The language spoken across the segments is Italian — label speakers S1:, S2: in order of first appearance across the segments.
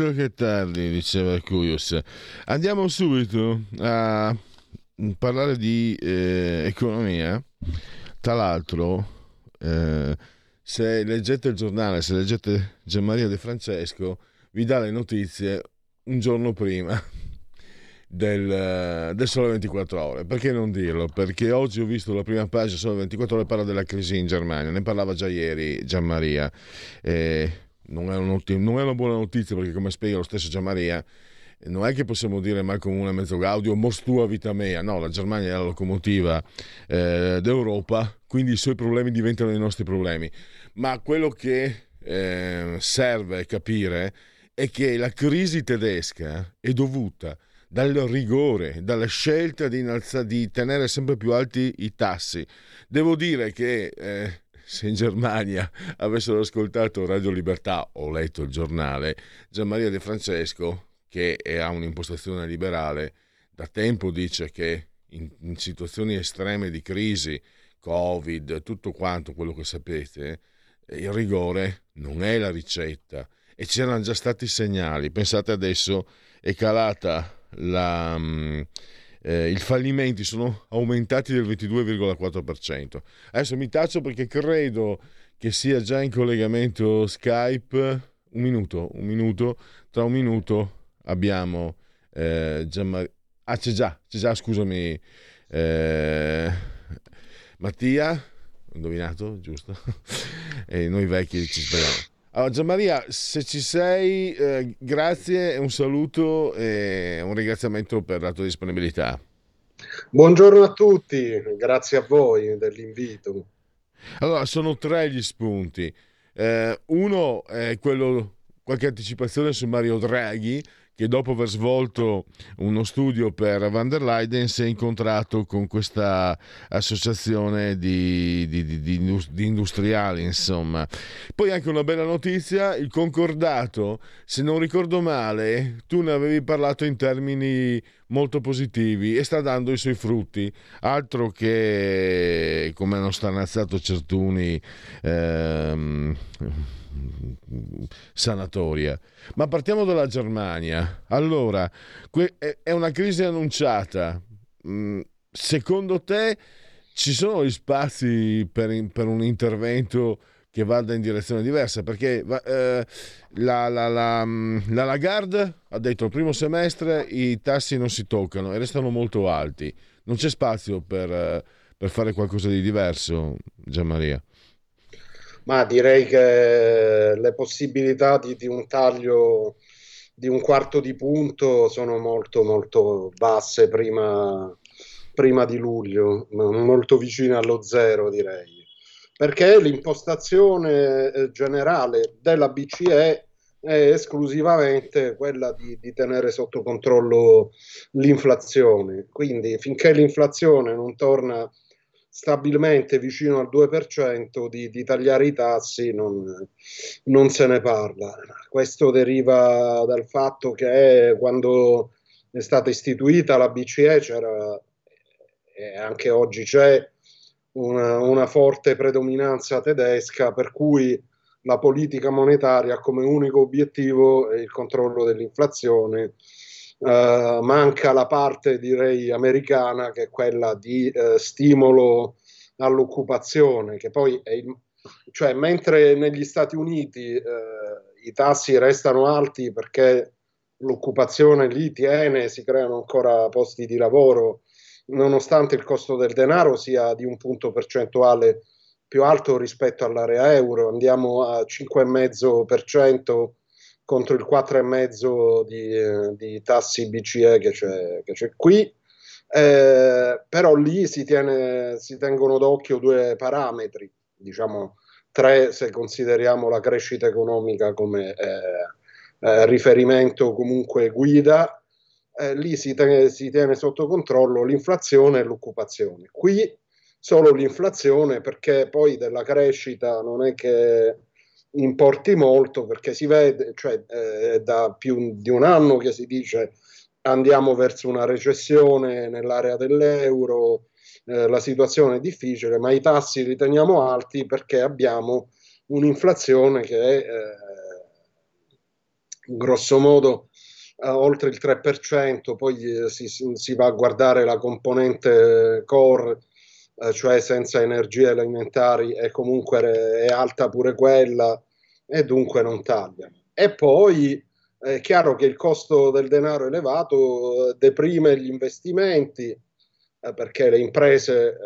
S1: Presto che tardi, diceva Curious. Andiamo subito a parlare di eh, economia. Tra l'altro, eh, se leggete il giornale, se leggete Gianmaria De Francesco, vi dà le notizie un giorno prima del, del, Sole 24 Ore. Perché non dirlo? Perché oggi ho visto la prima pagina Sole 24 Ore parla della crisi in Germania, ne parlava già ieri Gianmaria. Eh, non, è una, non è una buona notizia perché come spiega lo stesso Gianmaria non è che possiamo dire mal comune mezzo gaudio mostua vita mea, no, la Germania è la locomotiva eh, d'Europa, quindi i suoi problemi diventano i nostri problemi. Ma quello che eh, serve capire è che la crisi tedesca è dovuta dal rigore, dalla scelta di, innalza, di tenere sempre più alti i tassi. Devo dire che eh, se in Germania avessero ascoltato Radio Libertà o letto il giornale, Gianmaria De Francesco, che ha un'impostazione liberale, da tempo dice che in, in situazioni estreme di crisi, Covid, tutto quanto quello che sapete, il rigore non è la ricetta e c'erano già stati segnali. Pensate adesso è calata la, mm, eh, i fallimenti sono aumentati del 22,4%. Adesso mi taccio perché credo che sia già in collegamento Skype. Un minuto, un minuto, tra un minuto abbiamo eh, Gianmar- Ah, c'è già, c'è già, scusami. Eh, Mattia, indovinato, giusto? e noi vecchi ci speriamo. Allora, Gianmaria, se ci sei, eh, grazie, un saluto e un ringraziamento per la tua disponibilità.
S2: Buongiorno a tutti, grazie a voi dell'invito.
S1: Allora, sono tre gli spunti. Eh, uno è quello, qualche anticipazione su Mario Draghi, che dopo aver svolto uno studio per Van der Leyen si è incontrato con questa associazione di, di, di, di, industriali, insomma. Poi anche una bella notizia, il concordato, se non ricordo male, tu ne avevi parlato in termini molto positivi e sta dando i suoi frutti, altro che come hanno stanazzato certuni ehm, sanatoria. Ma partiamo dalla Germania. Allora, è una crisi annunciata. Mm, secondo te ci sono gli spazi per, per un intervento che vada in direzione diversa? Perché eh, la, la, la, mm, la, Lagarde ha detto il primo semestre i tassi non si toccano e restano molto alti. Non c'è spazio per, eh, per fare qualcosa di diverso, Gianmaria?
S2: Ma direi che le possibilità di, di, un taglio di un quarto di punto sono molto molto basse prima, prima di luglio, molto vicine allo zero direi, perché l'impostazione eh, generale della BCE è esclusivamente quella di, di, tenere sotto controllo l'inflazione. Quindi finché l'inflazione non torna stabilmente vicino al 2% di, di tagliare i tassi non, non, se ne parla. Questo deriva dal fatto che quando è stata istituita la BCE c'era e anche oggi c'è una, una forte predominanza tedesca per cui la politica monetaria ha come unico obiettivo il controllo dell'inflazione Uh, manca la parte direi americana che è quella di uh, stimolo all'occupazione, che poi è il, cioè mentre negli Stati Uniti uh, i tassi restano alti perché l'occupazione lì tiene, si creano ancora posti di lavoro, nonostante il costo del denaro sia di un punto percentuale più alto rispetto all'area euro, andiamo a 5,5% contro il 4,5 di, eh, di tassi BCE che c'è, che c'è qui. Eh, però lì si, tiene, si tengono d'occhio due parametri, diciamo tre se consideriamo la crescita economica come eh, eh, riferimento comunque guida, eh, lì si, te- si tiene sotto controllo l'inflazione e l'occupazione. Qui solo l'inflazione perché poi della crescita non è che importi molto perché si vede, cioè eh, da più di un anno che si dice andiamo verso una recessione nell'area dell'euro, eh, la situazione è difficile, ma i tassi li teniamo alti perché abbiamo un'inflazione che è eh, grosso modo eh, oltre il 3%, poi eh, si, si, va a guardare la componente core, eh, cioè senza energie alimentari, e comunque è alta pure quella e dunque non taglia. E poi è chiaro che il costo del denaro elevato deprime gli investimenti perché le imprese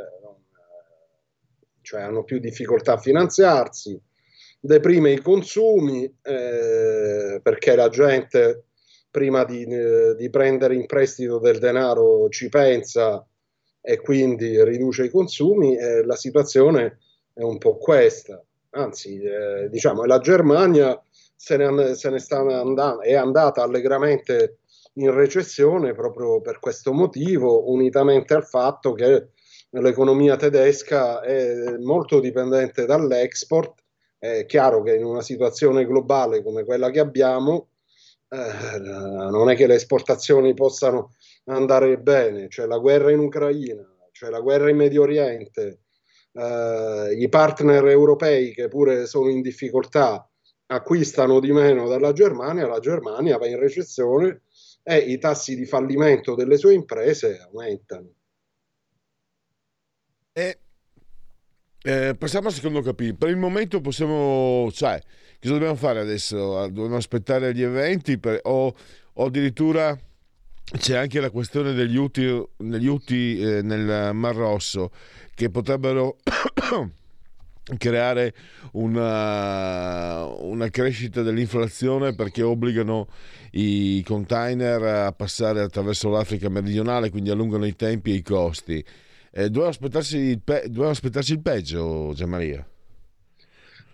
S2: cioè hanno più difficoltà a finanziarsi, deprime i consumi eh, perché la gente prima di, eh, di, prendere in prestito del denaro ci pensa e quindi riduce i consumi e la situazione è un po' questa. Anzi, eh, diciamo, la Germania se ne, se ne andando, è andata allegramente in recessione proprio per questo motivo, unitamente al fatto che l'economia tedesca è molto dipendente dall'export è chiaro che in una situazione globale come quella che abbiamo, eh, non è che le esportazioni possano andare bene, c'è la guerra in Ucraina, c'è la guerra in Medio Oriente, eh, i partner europei che pure sono in difficoltà acquistano di meno dalla Germania, la Germania va in recessione e i tassi di fallimento delle sue imprese aumentano.
S1: E eh, passiamo al secondo capitolo. Per il momento possiamo, cioè, cosa dobbiamo fare adesso? Dobbiamo aspettare gli eventi per, o, o, addirittura c'è anche la questione degli UTI, degli UTI eh, nel Mar Rosso che potrebbero creare una, una, crescita dell'inflazione perché obbligano i container a passare attraverso l'Africa meridionale, quindi allungano i tempi e i costi. Eh, dovevano, aspettarsi pe- aspettarsi il peggio, Gianmaria.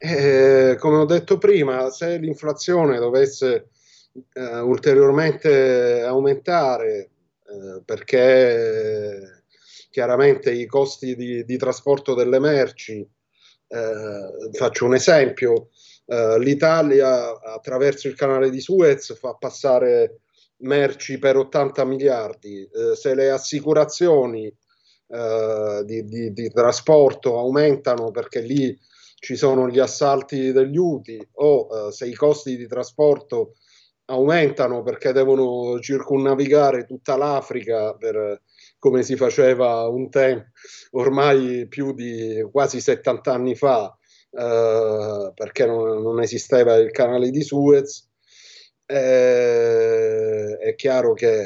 S2: Eh, come ho detto prima, se l'inflazione dovesse eh, ulteriormente aumentare, eh, perché chiaramente i costi di, di trasporto delle merci, eh, faccio un esempio, eh, l'Italia attraverso il canale di Suez fa passare merci per 80 miliardi, se le assicurazioni eh, di, di, di, trasporto aumentano perché lì ci sono gli assalti degli UTI o eh, se i costi di trasporto aumentano perché devono circunnavigare tutta l'Africa per, come si faceva un tempo, ormai più di quasi 70 anni fa, eh, perché non, non, esisteva il canale di Suez, eh, è chiaro che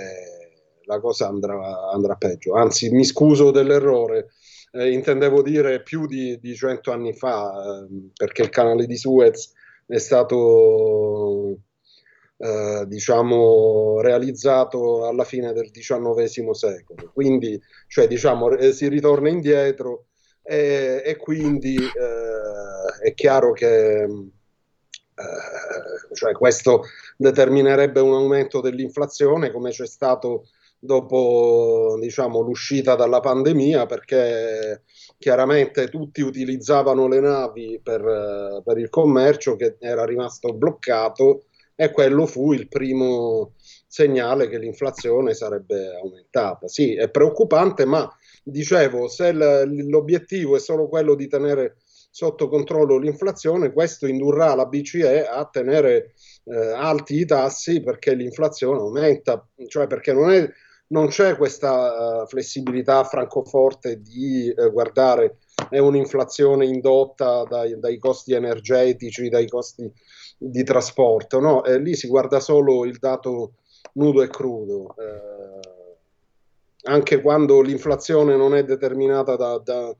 S2: la cosa andrà, andrà peggio. Anzi, mi scuso dell'errore, eh, intendevo dire più di, di 100 anni fa, eh, perché il canale di Suez è stato, eh, diciamo, realizzato alla fine del XIX secolo. Quindi, cioè, diciamo, eh, si ritorna indietro e, e quindi eh, è chiaro che... Uh, cioè questo determinerebbe un aumento dell'inflazione come c'è stato dopo diciamo, l'uscita dalla pandemia perché chiaramente tutti utilizzavano le navi per, per, il commercio che era rimasto bloccato e quello fu il primo segnale che l'inflazione sarebbe aumentata. Sì, è preoccupante, ma dicevo, se l'obiettivo è solo quello di tenere sotto controllo l'inflazione, questo indurrà la BCE a tenere eh, alti i tassi perché l'inflazione aumenta, cioè perché non è non c'è questa uh, flessibilità Francoforte di uh, guardare è un'inflazione indotta dai, dai, costi energetici, dai costi di trasporto, no? Eh, lì si guarda solo il dato nudo e crudo. Eh, anche quando l'inflazione non è determinata da, da,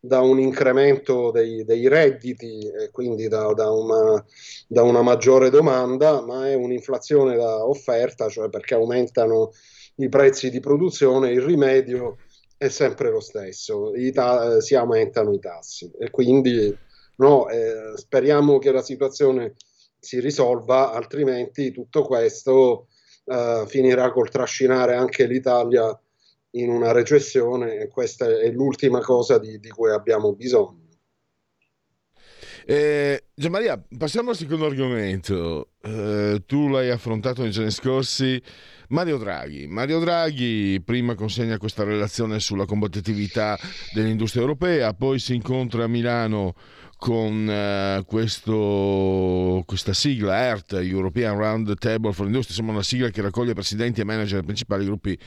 S2: da un incremento dei, dei redditi e quindi da, da, una, da, una, maggiore domanda, ma è un'inflazione da offerta, cioè perché aumentano i prezzi di produzione, il rimedio è sempre lo stesso, ta- si aumentano i tassi. E quindi no, eh, speriamo che la situazione si risolva, altrimenti tutto questo eh, finirà col trascinare anche l'Italia in una recessione e questa è l'ultima cosa di, di cui abbiamo bisogno.
S1: Eh, Gianmaria, passiamo al secondo argomento. Eh, tu l'hai affrontato nei giorni scorsi. Mario Draghi. Mario Draghi prima consegna questa relazione sulla combattitività dell'industria europea, poi si incontra a Milano con uh, questo, questa sigla ERT, European Round Table for Industry, insomma una sigla che raccoglie presidenti e manager dei principali gruppi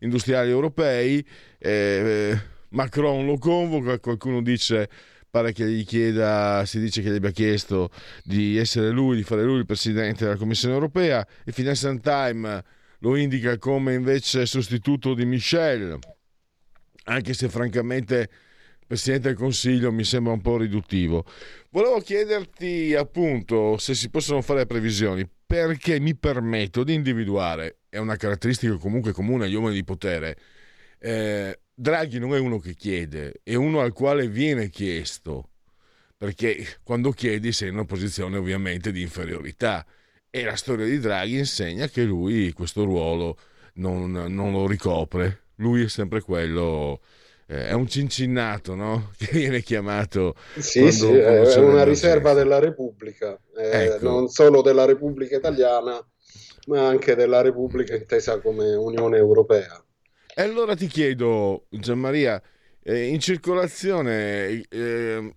S1: industriali europei. Eh, Macron lo convoca, qualcuno dice pare che gli chieda, si dice che gli abbia chiesto di essere lui, di fare lui il presidente della Commissione europea. Il Financial Times lo indica come invece sostituto di Michel, anche se francamente Presidente del Consiglio mi sembra un po' riduttivo. Volevo chiederti appunto se si possono fare previsioni, perché mi permetto di individuare, è una caratteristica comunque comune agli uomini di potere, eh, Draghi non è uno che chiede, è uno al quale viene chiesto, perché quando chiedi sei in una posizione ovviamente di inferiorità e la storia di Draghi insegna che lui questo ruolo non, non lo ricopre, lui è sempre quello eh, è un cincinnato no? che viene chiamato.
S2: Sì, sì, è una riserva della Repubblica, eh, ecco. non solo della Repubblica Italiana, ma anche della Repubblica intesa come Unione Europea.
S1: E allora ti chiedo, Gianmaria, eh, in circolazione eh,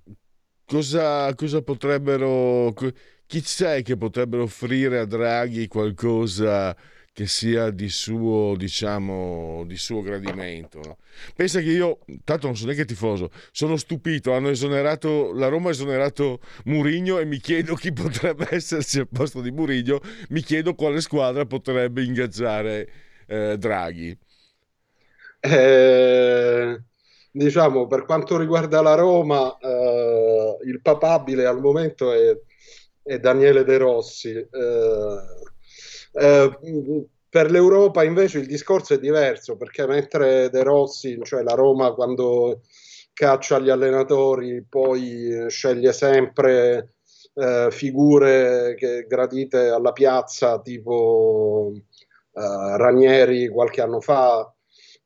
S1: cosa, cosa potrebbero, chi c'è che potrebbe offrire a Draghi qualcosa che sia di suo, diciamo, di suo gradimento. No? Pensa che io, tanto non sono neanche tifoso, sono stupito, hanno esonerato, la Roma ha esonerato Murigno e mi chiedo chi potrebbe esserci al posto di Murigno, mi chiedo quale squadra potrebbe ingaggiare eh, Draghi.
S2: Eh, diciamo, per quanto riguarda la Roma, eh, il papabile al momento è, è Daniele De Rossi. Eh, eh, per l'Europa invece il discorso è diverso perché mentre De Rossi, cioè la Roma quando caccia gli allenatori poi sceglie sempre eh, figure che, gradite alla piazza tipo eh, Ranieri qualche anno fa.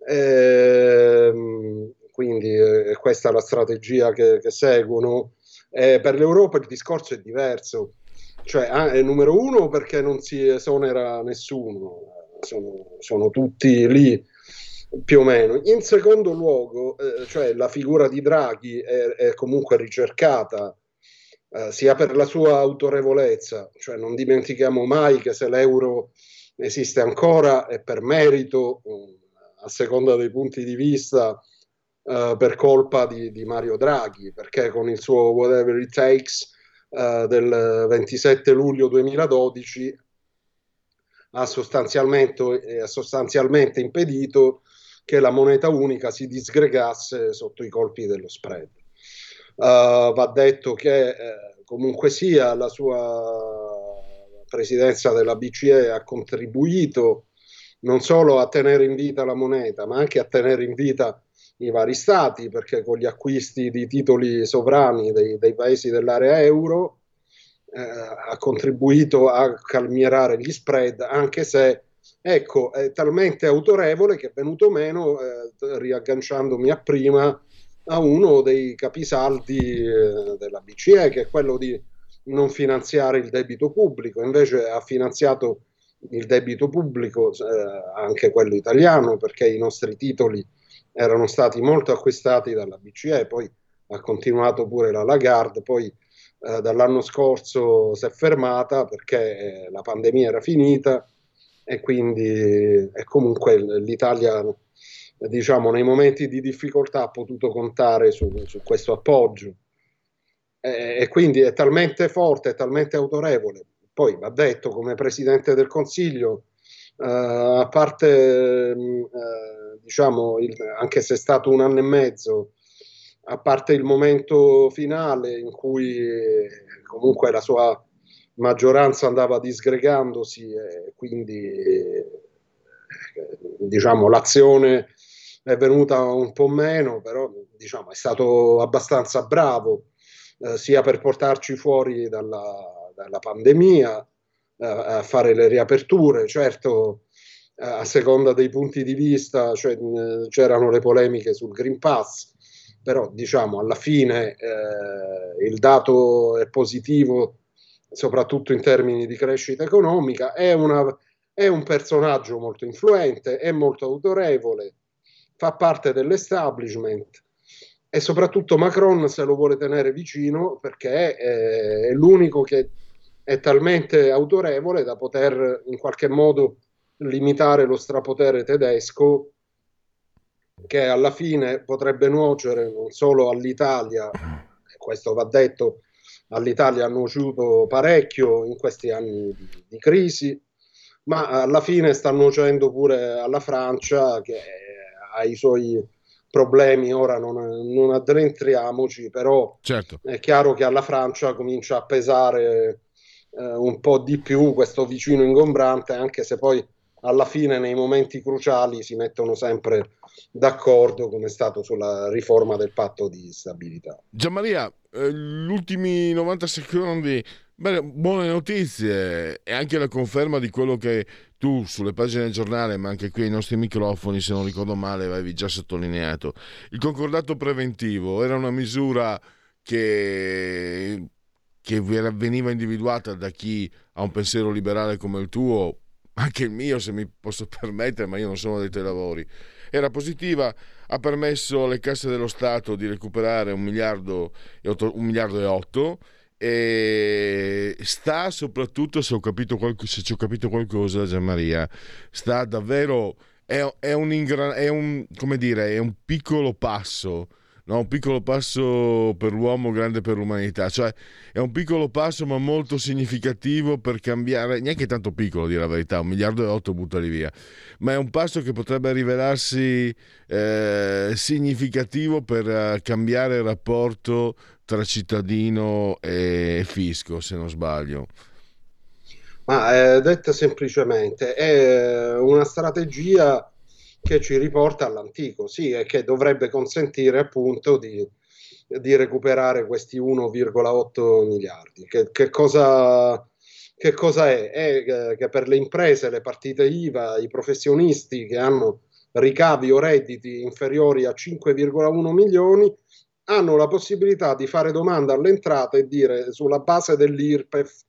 S2: Ehm, quindi eh, questa è la strategia che, che seguono. per l'Europa il discorso è diverso cioè, ah, numero uno perché non si esonera nessuno, sono, sono tutti lì più o meno. In secondo luogo, eh, cioè la figura di Draghi è, è comunque ricercata eh, sia per la sua autorevolezza, cioè non dimentichiamo mai che se l'euro esiste ancora è per merito, a seconda dei punti di vista, eh, per colpa di, di Mario Draghi, perché con il suo whatever it takes eh, del 27 luglio 2012 ha sostanzialmente, eh, ha sostanzialmente impedito che la moneta unica si disgregasse sotto i colpi dello spread. Uh, va detto che eh, comunque sia la sua presidenza della BCE ha contribuito non solo a tenere in vita la moneta, ma anche a tenere in vita i vari stati, perché con gli acquisti di titoli sovrani dei, dei paesi dell'area euro eh, ha contribuito a calmierare gli spread, anche se ecco, è talmente autorevole che è venuto meno, eh, riagganciandomi a prima, a uno dei capisaldi eh, della BCE, che è quello di non finanziare il debito pubblico, invece ha finanziato il debito pubblico, eh, anche quello italiano, perché i nostri titoli erano stati molto acquistati dalla BCE, poi ha continuato pure la Lagarde, poi eh, dall'anno scorso si è fermata perché eh, la pandemia era finita e quindi e comunque l'Italia diciamo nei momenti di difficoltà ha potuto contare su, su questo appoggio e, e quindi è talmente forte, è talmente autorevole. Poi va detto come Presidente del Consiglio, eh, a parte mm, eh, diciamo, il, anche se è stato un anno e mezzo, a parte il momento finale in cui comunque la sua maggioranza andava disgregandosi e quindi diciamo l'azione è venuta un po' meno, però diciamo, è stato abbastanza bravo eh, sia per portarci fuori dalla, dalla pandemia, eh, a fare le riaperture. Certo, eh, a seconda dei punti di vista, cioè, c'erano le polemiche sul Green Pass, però diciamo alla fine eh, il dato è positivo soprattutto in termini di crescita economica, è, una, è un personaggio molto influente, è molto autorevole, fa parte dell'establishment e soprattutto Macron se lo vuole tenere vicino perché è, è l'unico che è talmente autorevole da poter in qualche modo limitare lo strapotere tedesco che alla fine potrebbe nuocere non solo all'Italia, questo va detto, all'Italia ha nuociuto parecchio in questi anni di, di crisi, ma alla fine sta nuocendo pure alla Francia che ha i suoi problemi, ora non, non addentriamoci, però certo. è chiaro che alla Francia comincia a pesare eh, un po' di più questo vicino ingombrante, anche se poi alla fine nei momenti cruciali si mettono sempre d'accordo come è stato sulla riforma del patto di stabilità.
S1: Gianmaria, eh, gli ultimi 90 secondi, beh, buone notizie e anche la conferma di quello che tu sulle pagine del giornale, ma anche qui ai nostri microfoni, se non ricordo male, avevi già sottolineato. Il concordato preventivo era una misura che, che veniva individuata da chi ha un pensiero liberale come il tuo, anche il mio se mi posso permettere, ma io non sono dei tuoi lavori. Era positiva, ha permesso alle casse dello Stato di recuperare un miliardo e, otto, un miliardo e otto e sta soprattutto, se, qualco, se ci ho capito qualcosa, Gianmaria, sta davvero, è, è, un, è, un, dire, è un piccolo passo no? un piccolo passo per l'uomo, grande per l'umanità, cioè è un piccolo passo ma molto significativo per cambiare, neanche tanto piccolo dire la verità, un miliardo e otto buttali via, ma è un passo che potrebbe rivelarsi eh, significativo per uh, cambiare il rapporto tra cittadino e fisco, se non sbaglio.
S2: Ma eh, detta semplicemente, è una strategia che ci riporta all'antico, sì, e che dovrebbe consentire appunto di, di recuperare questi 1,8 miliardi. Che, che, cosa, che cosa è? È che per le imprese, le partite IVA, i professionisti che hanno ricavi o redditi inferiori a 5,1 milioni hanno la possibilità di fare domanda all'entrata e dire sulla base dell'IRPEF,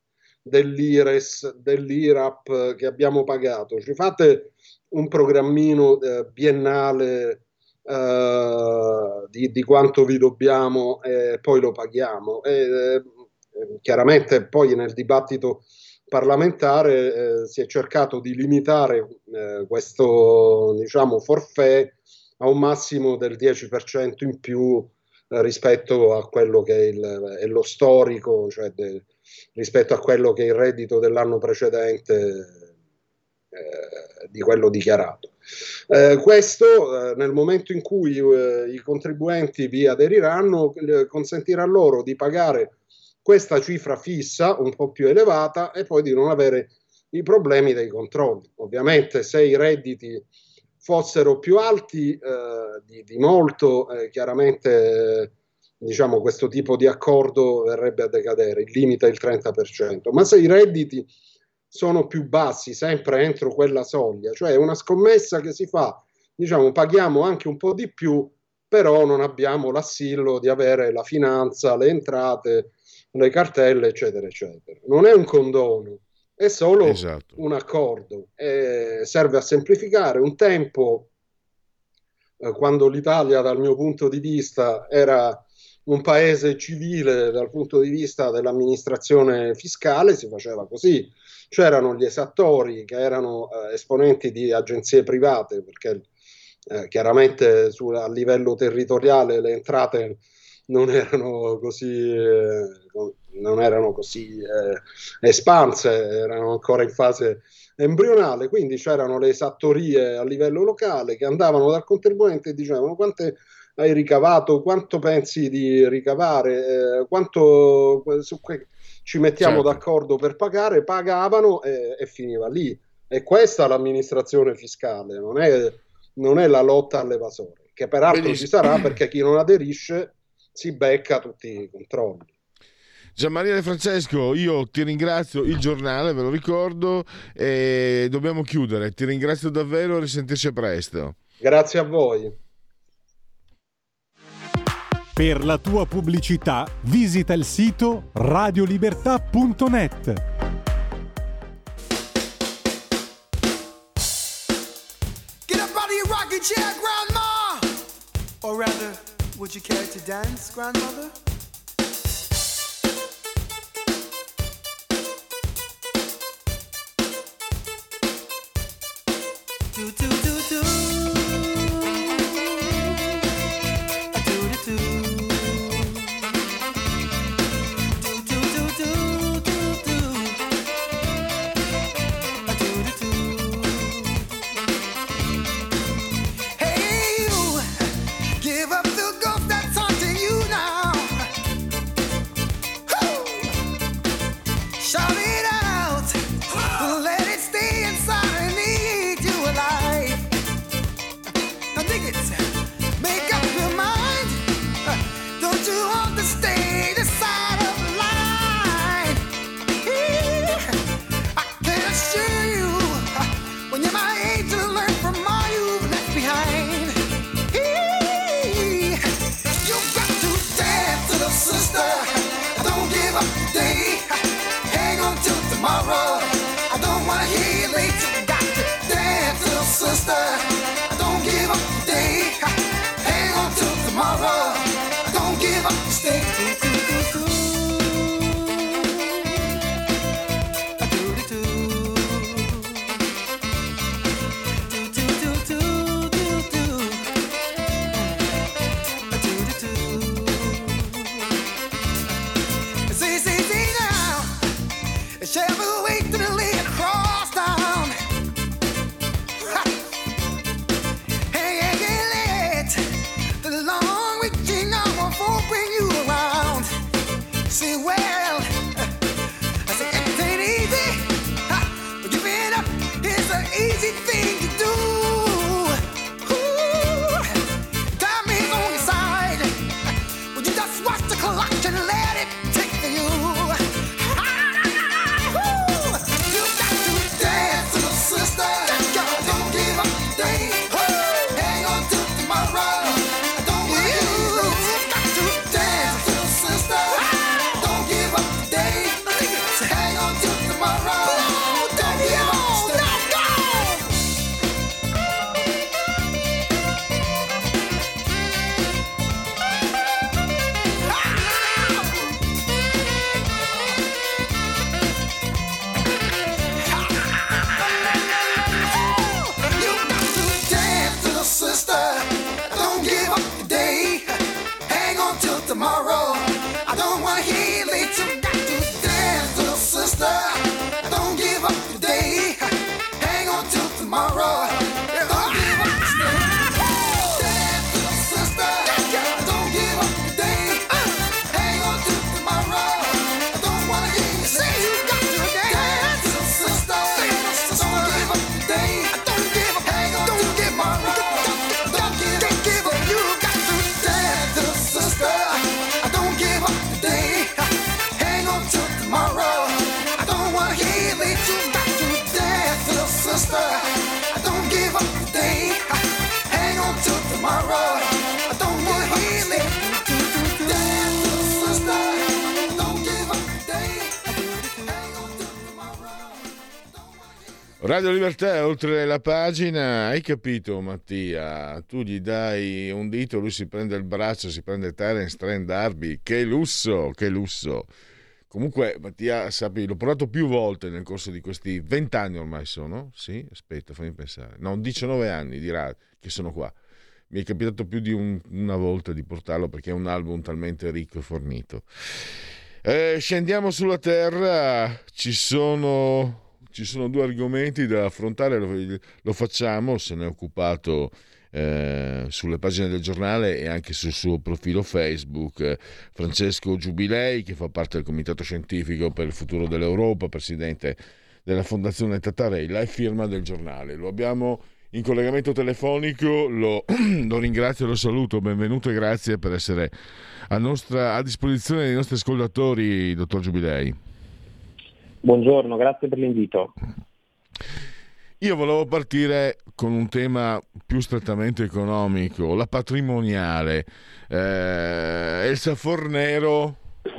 S2: dell'IRES, dell'IRAP che abbiamo pagato, ci fate un programmino eh, biennale eh, di, di, quanto vi dobbiamo e poi lo paghiamo. E, eh, chiaramente poi nel dibattito parlamentare eh, si è cercato di limitare eh, questo diciamo, forfè a un massimo del 10% in più rispetto a quello che è, il, è lo storico, cioè de, rispetto a quello che è il reddito dell'anno precedente eh, di quello dichiarato. Eh, questo eh, nel momento in cui eh, i contribuenti vi aderiranno consentirà loro di pagare questa cifra fissa un po' più elevata e poi di non avere i problemi dei controlli. Ovviamente se i redditi fossero più alti eh, di, di, molto, eh, chiaramente diciamo questo tipo di accordo verrebbe a decadere, il limite è il 30%, ma se i redditi sono più bassi, sempre entro quella soglia, cioè è una scommessa che si fa, diciamo, paghiamo anche un po' di più, però non abbiamo l'assillo di avere la finanza, le entrate, le cartelle, eccetera, eccetera. Non è un condono, è solo esatto. un accordo, e serve a semplificare. Un tempo, eh, quando l'Italia, dal mio punto di vista, era un paese civile dal punto di vista dell'amministrazione fiscale, si faceva così c'erano gli esattori che erano eh, esponenti di agenzie private, perché eh, chiaramente su, a livello territoriale le entrate non erano così, eh, non erano così eh, espanse, erano ancora in fase embrionale, quindi c'erano le esattorie a livello locale che andavano dal contribuente e dicevano quante hai ricavato, quanto pensi di ricavare, eh, quanto su que- ci mettiamo certo. d'accordo per pagare, pagavano e, e, finiva lì. E questa è l'amministrazione fiscale, non è, non è la lotta all'evasore, che peraltro Benissimo. ci sarà perché chi non aderisce si becca tutti i controlli.
S1: Gianmaria De Francesco, io ti ringrazio, il giornale ve lo ricordo e dobbiamo chiudere. Ti ringrazio davvero, risentirci presto.
S2: Grazie a voi.
S3: Per la tua pubblicità visita il sito radiolibertà.net. Get up out of your rocking chair, grandma! Or rather, would you care to dance, grandmother? do do
S1: Radio Libertà, oltre la pagina, hai capito Mattia? Tu gli dai un dito, lui si prende il braccio, si prende Terence Trend Darby, che lusso, che lusso. Comunque, Mattia, sappi, l'ho provato più volte nel corso di questi vent'anni ormai sono, sì? Aspetta, fammi pensare. No, 19 anni dirà che sono qua. Mi è capitato più di un, una volta di portarlo perché è un album talmente ricco e fornito. Eh, scendiamo sulla terra, ci sono ci sono due argomenti da affrontare, lo, lo facciamo, se ne è occupato eh, sulle pagine del giornale e anche sul suo profilo Facebook. Francesco Giubilei, che fa parte del Comitato Scientifico per il Futuro dell'Europa, presidente della Fondazione Tattarella e firma del giornale. Lo abbiamo in collegamento telefonico, lo, lo ringrazio lo saluto, benvenuto e grazie per essere a, nostra, a disposizione dei nostri ascoltatori, dottor Giubilei.
S4: Buongiorno, grazie per l'invito.
S1: Io volevo partire con un tema più strettamente economico, la patrimoniale. Eh, il Safornero,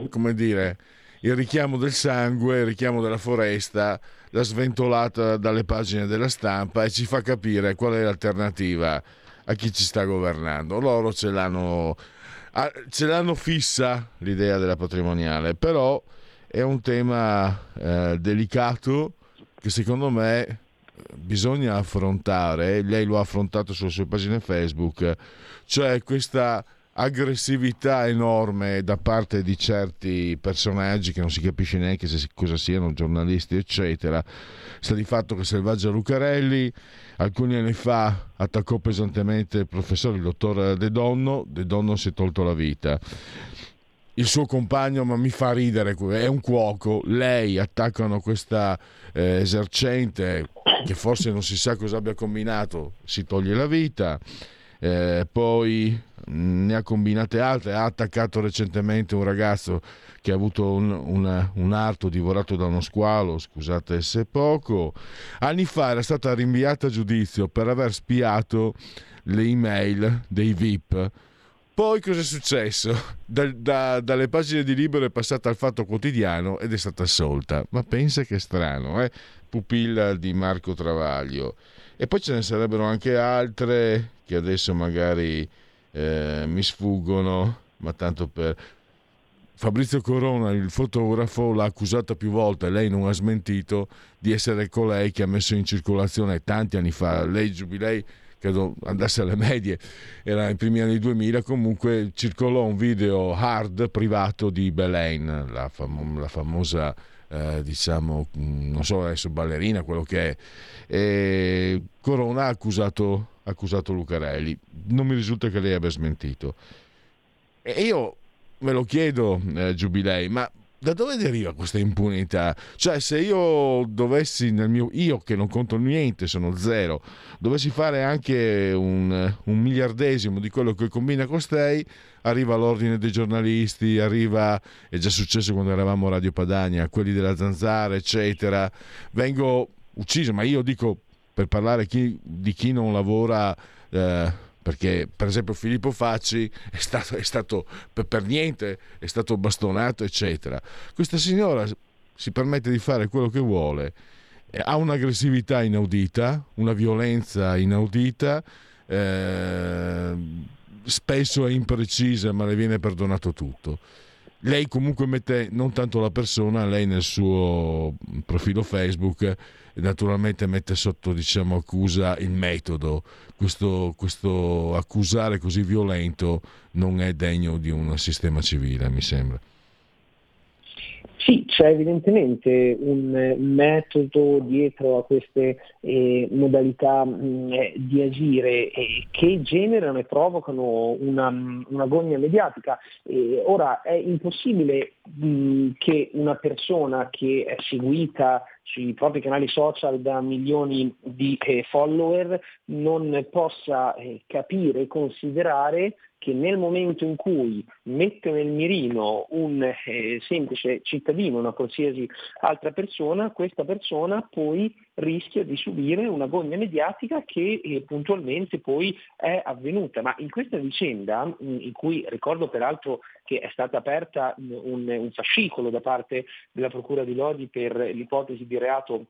S1: come dire, il richiamo del sangue, il richiamo della foresta, la sventolata dalle pagine della stampa e ci fa capire qual è l'alternativa a chi ci sta governando. Loro ce l'hanno, ce l'hanno fissa l'idea della patrimoniale, però è un tema eh, delicato che secondo me bisogna affrontare, lei lo ha affrontato sulle sue pagine Facebook, cioè questa aggressività enorme da parte di certi personaggi che non si capisce neanche se, cosa siano, giornalisti, eccetera. Sta di fatto che Selvaggia Lucarelli alcuni anni fa attaccò pesantemente il professore, il dottor De Donno, De Donno si è tolto la vita. Il suo compagno, ma mi fa ridere, è un cuoco, lei attaccano questa eh, esercente che forse non si sa cosa abbia combinato, si toglie la vita. Eh, poi ne ha combinate altre, ha attaccato recentemente un ragazzo che ha avuto un, un, un, arto divorato da uno squalo, scusate se poco. Anni fa era stata rinviata a giudizio per aver spiato le email dei VIP. Poi cosa è successo? Da, da, dalle pagine di Libero è passata al Fatto Quotidiano ed è stata assolta. Ma pensa che strano, eh? Pupilla di Marco Travaglio. E poi ce ne sarebbero anche altre che adesso magari eh, mi sfuggono, ma tanto per... Fabrizio Corona, il fotografo, l'ha accusata più volte, lei non ha smentito di essere colei che ha messo in circolazione tanti anni fa, lei Giubilei credo andasse alle medie, era nei primi anni 2000, comunque circolò un video hard privato di Belen, la, fam- la famosa, eh, diciamo, non so adesso ballerina, quello che è. E Corona ha accusato accusato Lucarelli. Non mi risulta che lei abbia smentito. E io me lo chiedo, eh, Giubilei, ma da dove deriva questa impunità? Cioè, se io dovessi nel mio io che non conto niente, sono zero, dovessi fare anche un, un miliardesimo di quello che combina costei, arriva l'ordine dei giornalisti, arriva, è già successo quando eravamo a Radio Padania, quelli della Zanzara, eccetera, vengo ucciso, ma io dico per parlare chi, di chi non lavora. Eh, perché per esempio Filippo Facci è stato, è stato per, niente è stato bastonato eccetera. Questa signora si permette di fare quello che vuole ha un'aggressività inaudita una violenza inaudita eh, spesso è imprecisa ma le viene perdonato tutto. Lei comunque mette non tanto la persona lei nel suo profilo Facebook naturalmente mette sotto diciamo, accusa il metodo. Questo, questo accusare così violento non è degno di un sistema civile, mi sembra.
S4: Sì, c'è evidentemente un metodo dietro a queste eh, modalità mh, mm, eh, di agire eh, che generano e provocano una, una gogna mediatica. ora è impossibile mh, mm, che una persona che è seguita sui propri canali social da milioni di eh, follower non possa eh, capire e considerare che nel momento in cui mette nel mirino un eh, semplice cittadino, una qualsiasi altra persona, questa persona poi rischia di subire una gogna mediatica che eh, puntualmente poi è avvenuta. Ma in questa vicenda, mm, in cui ricordo peraltro che è stata aperta un, un fascicolo da parte della Procura di Lodi per l'ipotesi di reato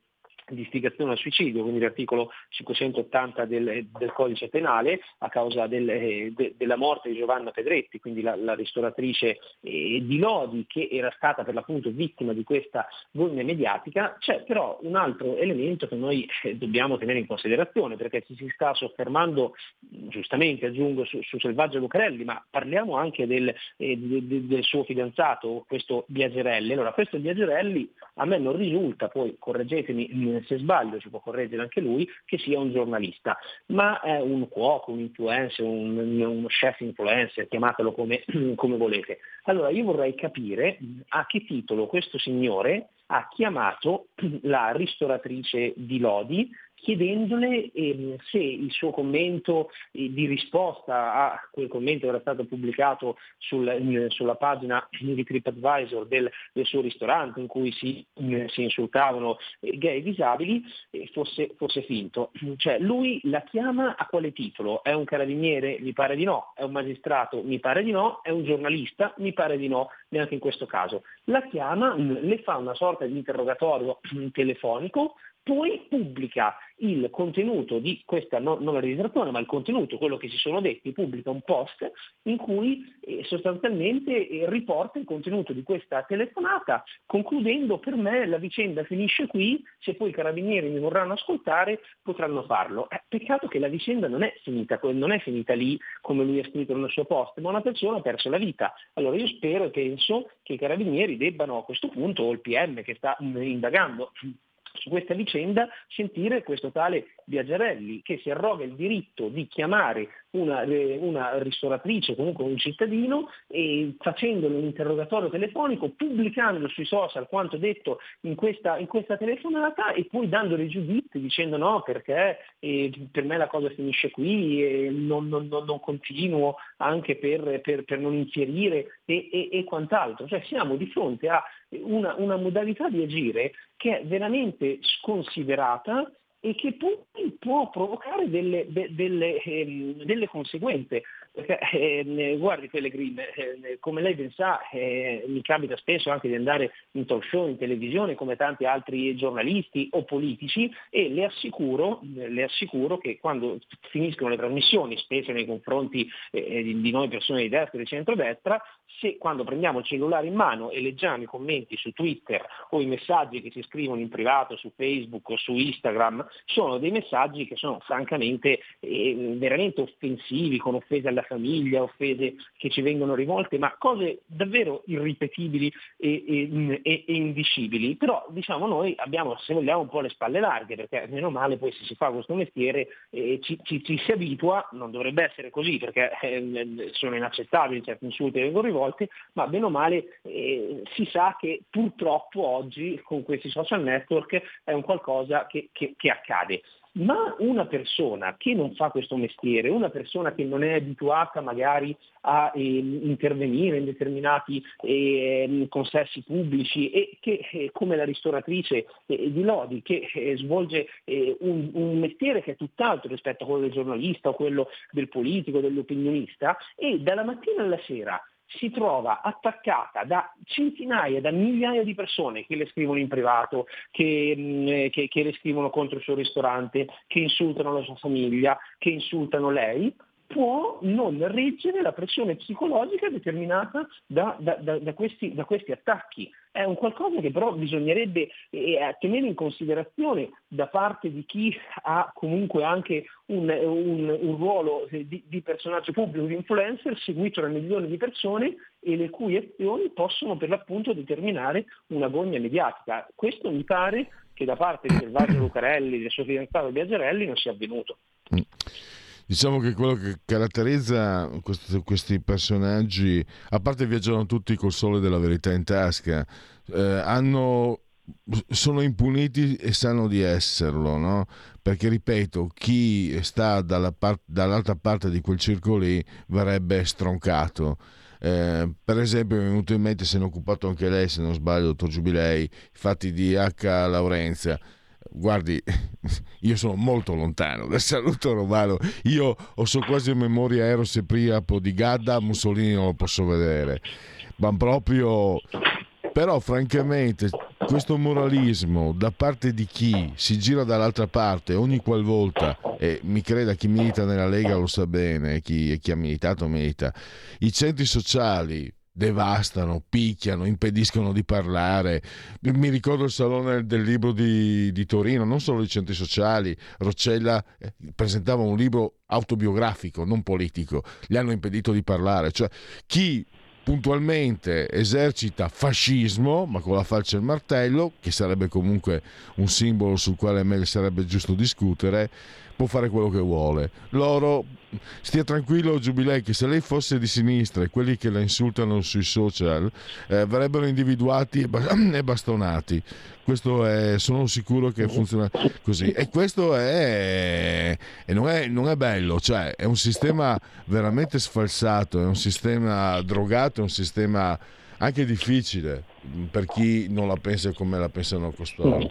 S4: di istigazione al suicidio, quindi l'articolo 580 del, del codice penale, a causa del, eh, de, della morte di Giovanna Pedretti, quindi la, la ristoratrice eh, di Lodi che era stata per l'appunto vittima di questa gogna mediatica, c'è però un altro elemento che noi eh, dobbiamo tenere in considerazione perché ci si sta soffermando, giustamente aggiungo, su, su Selvaggio Lucarelli, ma parliamo anche del, eh, de, del suo fidanzato, questo Biagerelli. Allora questo Biagerelli a me non risulta, poi correggetemi se sbaglio ci può correggere anche lui, che sia un giornalista, ma è un cuoco, un influencer, un, uno chef influencer, chiamatelo come, come volete. Allora io vorrei capire a che titolo questo signore ha chiamato la ristoratrice di Lodi chiedendole eh, se il suo commento eh, di risposta a quel commento che era stato pubblicato sul, eh, sulla pagina di TripAdvisor del, del, suo ristorante in cui si, eh, si insultavano gay disabili fosse, fosse, finto. Cioè lui la chiama a quale titolo? È un carabiniere? Mi pare di no. È un magistrato? Mi pare di no. È un giornalista? Mi pare di no, neanche in questo caso. La chiama, le fa una sorta di interrogatorio telefonico poi pubblica il contenuto di questa, no, non la registrazione, ma il contenuto, quello che si sono detti, pubblica un post in cui eh, sostanzialmente eh, riporta il contenuto di questa telefonata, concludendo per me la vicenda finisce qui, se poi i carabinieri mi vorranno ascoltare potranno farlo. Eh, peccato che la vicenda non è, finita, non è finita lì come lui ha scritto nel suo post, ma una persona ha perso la vita. Allora io spero e penso che i carabinieri debbano a questo punto, o il PM che sta indagando, su questa vicenda sentire questo tale Biagiarelli che si arroga il diritto di chiamare una, eh, una ristoratrice, comunque un cittadino, e facendole un interrogatorio telefonico, pubblicando sui social quanto detto in questa, in questa telefonata e poi dandole giudizi dicendo no perché eh, per me la cosa finisce qui e non, non, non, non continuo anche per, per, per non infierire e, e, e, quant'altro. Cioè siamo di fronte a una, una modalità di agire che è veramente sconsiderata e che poi può provocare delle, de, delle, ehm, delle conseguenze. Perché, eh, guardi Pellegrin, eh, come lei ben sa, eh, mi capita spesso anche di andare in talk show, in televisione, come tanti altri giornalisti o politici, e le assicuro, le assicuro che quando finiscono le trasmissioni, specie nei confronti eh, di, di noi persone di destra e di centrodestra, se quando prendiamo il cellulare in mano e leggiamo i commenti su Twitter o i messaggi che si scrivono in privato su Facebook o su Instagram, sono dei messaggi che sono francamente eh, veramente offensivi, con offese alla famiglia, offese che ci vengono rivolte, ma cose davvero irripetibili e, e, e, e indicibili. Però diciamo noi abbiamo, se vogliamo, un po' le spalle larghe, perché meno male poi se si fa questo mestiere eh, ci, ci, ci, si abitua, non dovrebbe essere così, perché eh, sono inaccettabili certi insulti che vengono rivolti, ma bene o male eh, si sa che purtroppo oggi con questi social network è un qualcosa che, che, che accade. Ma una persona che non fa questo mestiere, una persona che non è abituata magari a eh, intervenire in determinati eh, consessi pubblici e che eh, come la ristoratrice eh, di Lodi che eh, svolge eh, un, un, mestiere che è tutt'altro rispetto a quello del giornalista o quello del politico, dell'opinionista e dalla mattina alla sera si trova attaccata da centinaia, da migliaia di persone che le scrivono in privato, che, mm, che, che le scrivono contro il suo ristorante, che insultano la sua famiglia, che insultano lei, può non reggere la pressione psicologica determinata da, da, da, da questi, questi, attacchi. È un qualcosa che però bisognerebbe eh, tenere in considerazione da parte di chi ha comunque anche un, un, un ruolo di, di, personaggio pubblico, di influencer, seguito da milioni di persone e le cui azioni possono per l'appunto determinare una gogna mediatica. Questo mi pare che da parte di Selvaggio Lucarelli del suo fidanzato Biagerelli non sia avvenuto. Mm.
S1: Diciamo che quello che caratterizza questi, questi personaggi, a parte viaggiano tutti col sole della verità in tasca, eh, hanno, sono impuniti e sanno di esserlo, no? perché ripeto, chi sta dalla part, dall'altra parte di quel circo lì verrebbe stroncato. Eh, per esempio mi è venuto in mente se ne è occupato anche lei se non sbaglio dottor Giubilei fatti di H. Laurenzia guardi, io sono molto lontano dal saluto romano. Io ho so quasi a memoria Eros e Priapo di Gadda, Mussolini non lo posso vedere. Ma proprio... Però francamente questo moralismo da parte di chi si gira dall'altra parte ogni qualvolta, e mi creda chi milita nella Lega lo sa bene, chi, chi ha militato milita, i centri sociali devastano, picchiano, impediscono di parlare. Mi ricordo il salone del libro di, di Torino, non solo i centri sociali, Roccella eh, presentava un libro autobiografico, non politico, gli hanno impedito di parlare. Cioè, chi puntualmente esercita fascismo, ma con la falce e il martello, che sarebbe comunque un simbolo sul quale sarebbe giusto discutere, può fare quello che vuole. Loro, stia tranquillo Giubilei, che se lei fosse di sinistra e quelli che la insultano sui social eh, verrebbero individuati e bastonati. Questo è, sono sicuro che funziona così. E questo è, e non, è, non è bello, cioè è un sistema veramente sfalsato, è un sistema drogato, è un sistema anche difficile per chi non la pensa come la pensano costoro.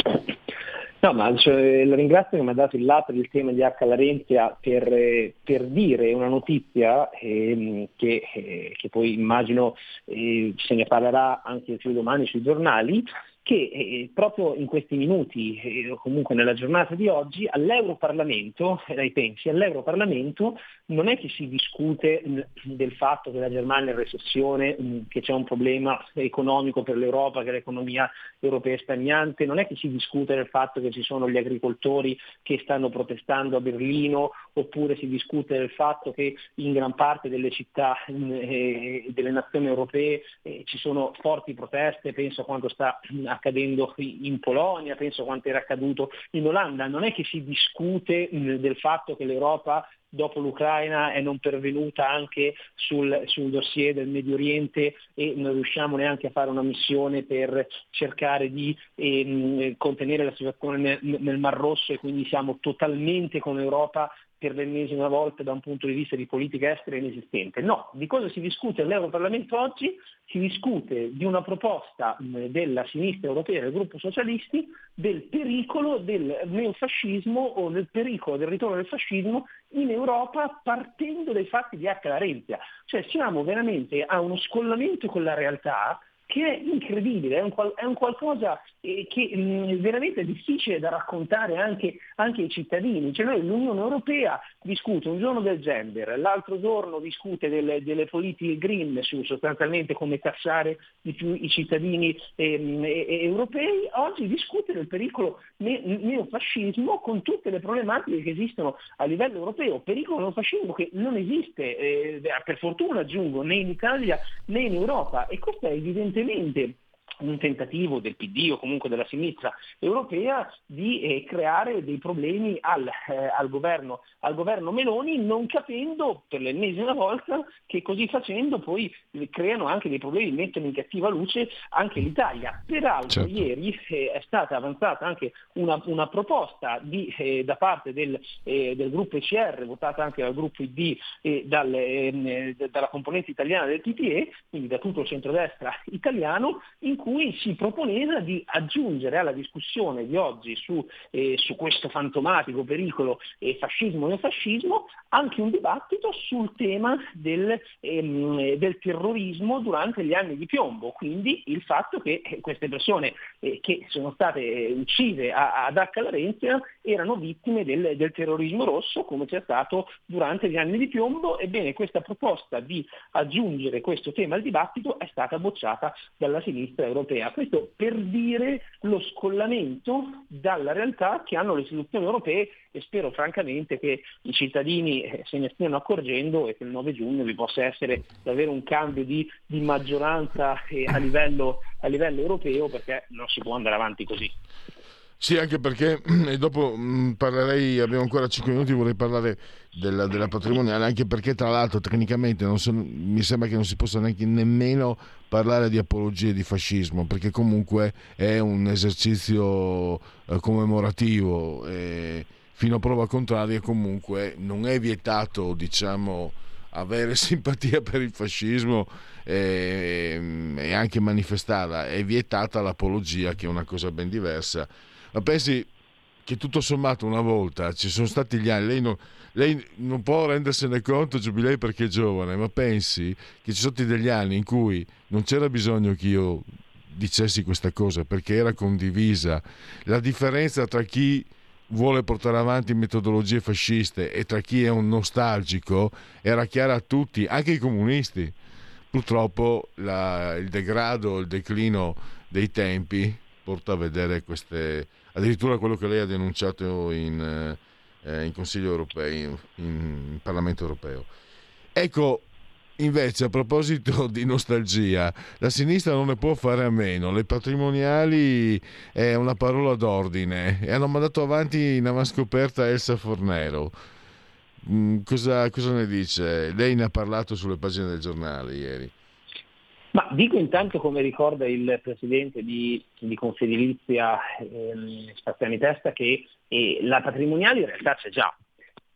S4: No, ma cioè, la ringrazio che mi ha dato il là per il tema di H. Larenzia per, per dire una notizia eh, che, eh, che, poi immagino eh, se ne parlerà anche più domani sui giornali, che eh, proprio in questi minuti, eh, o comunque nella giornata di oggi, all'Europarlamento, dai pensi, all'Europarlamento non è che si discute del fatto che la Germania è in recessione, che c'è un problema economico per l'Europa, che l'economia europea è stagnante, non è che si discute del fatto che ci sono gli agricoltori che stanno protestando a Berlino, oppure si discute del fatto che in gran parte delle città mh, eh, delle nazioni europee eh, ci sono forti proteste, penso a quanto sta accadendo in Polonia, penso quanto era accaduto in Olanda, non è che si discute del fatto che l'Europa dopo l'Ucraina è non pervenuta anche sul, sul, dossier del Medio Oriente e non riusciamo neanche a fare una missione per cercare di ehm, contenere la situazione nel, nel Mar Rosso e quindi siamo totalmente come Europa per l'ennesima volta da un punto di vista di politica estera inesistente. No, di cosa si discute all'Europarlamento oggi? Si discute di una proposta della sinistra europea, del gruppo socialisti, del pericolo del neofascismo o del pericolo del ritorno del fascismo in Europa partendo dai fatti di H. Larenzia. Cioè siamo veramente a uno scollamento con la realtà che è incredibile, è un, è un qualcosa eh, che mh, mm, veramente difficile da raccontare anche, anche ai cittadini. Cioè noi, l'Unione Europea discute un giorno del gender, l'altro giorno discute delle, delle politiche green su sostanzialmente come tassare di più i cittadini ehm, europei, oggi discute del pericolo ne- neofascismo con tutte le problematiche che esistono a livello europeo, pericolo neofascismo che non esiste, eh, per fortuna aggiungo, né in Italia né in Europa. E questo è evidentemente evidentemente un tentativo del PD o comunque della sinistra europea di eh, creare dei problemi al, eh, al, governo, al, governo, Meloni, non capendo per l'ennesima volta che così facendo poi creano anche dei problemi, mettono in cattiva luce anche l'Italia. Peraltro certo. ieri eh, è stata avanzata anche una, una proposta di, eh, da parte del, eh, del, gruppo ECR, votata anche dal gruppo ID e dal, ehm, dalla componente italiana del PPE, quindi da tutto il centrodestra italiano, in cui si proponeva di aggiungere alla discussione di oggi su, eh, su questo fantomatico pericolo eh, fascismo e fascismo anche un dibattito sul tema del, ehm, del, terrorismo durante gli anni di piombo, quindi il fatto che eh, queste persone eh, che sono state eh, uccise a, ad H. Larenzia erano vittime del, del terrorismo rosso come c'è stato durante gli anni di piombo, ebbene questa proposta di aggiungere questo tema al dibattito è stata bocciata dalla sinistra europea. Questo per dire lo scollamento dalla realtà che hanno le istituzioni europee e spero francamente che i cittadini eh, se ne stiano accorgendo e che il 9 giugno vi possa essere davvero un cambio di, di maggioranza a livello, a livello europeo perché non si può andare avanti così.
S1: Sì, anche perché e dopo mm, parlerei, abbiamo ancora 5 minuti, vorrei parlare della, della patrimoniale, anche perché tra l'altro tecnicamente so, mi sembra che non si possa neanche nemmeno parlare di apologia di fascismo, perché comunque è un esercizio eh, commemorativo e fino a prova contraria comunque non è vietato, diciamo, avere simpatia per il fascismo e, e anche manifestarla, è vietata l'apologia che è una cosa ben diversa ma pensi che tutto sommato una volta ci sono stati gli anni, lei non, lei non può rendersene conto, Giubilei, perché è giovane, ma pensi che ci sono stati degli anni in cui non c'era bisogno che io dicessi questa cosa perché era condivisa. La differenza tra chi vuole portare avanti metodologie fasciste e tra chi è un nostalgico era chiara a tutti, anche ai comunisti. Purtroppo la, il degrado, il declino dei tempi porta a vedere queste addirittura quello che lei ha denunciato in, eh, in Consiglio europeo, in, in, Parlamento europeo. Ecco, invece, a proposito di nostalgia, la sinistra non ne può fare a meno. Le patrimoniali è una parola d'ordine e hanno mandato avanti in avanscoperta Elsa Fornero. Mm, cosa, cosa ne dice? Lei ne ha parlato sulle pagine del giornale ieri.
S4: Ma dico intanto, come ricorda il presidente di, di Confedilizia ehm, Spaziani Testa, che eh, la patrimoniale in realtà c'è già,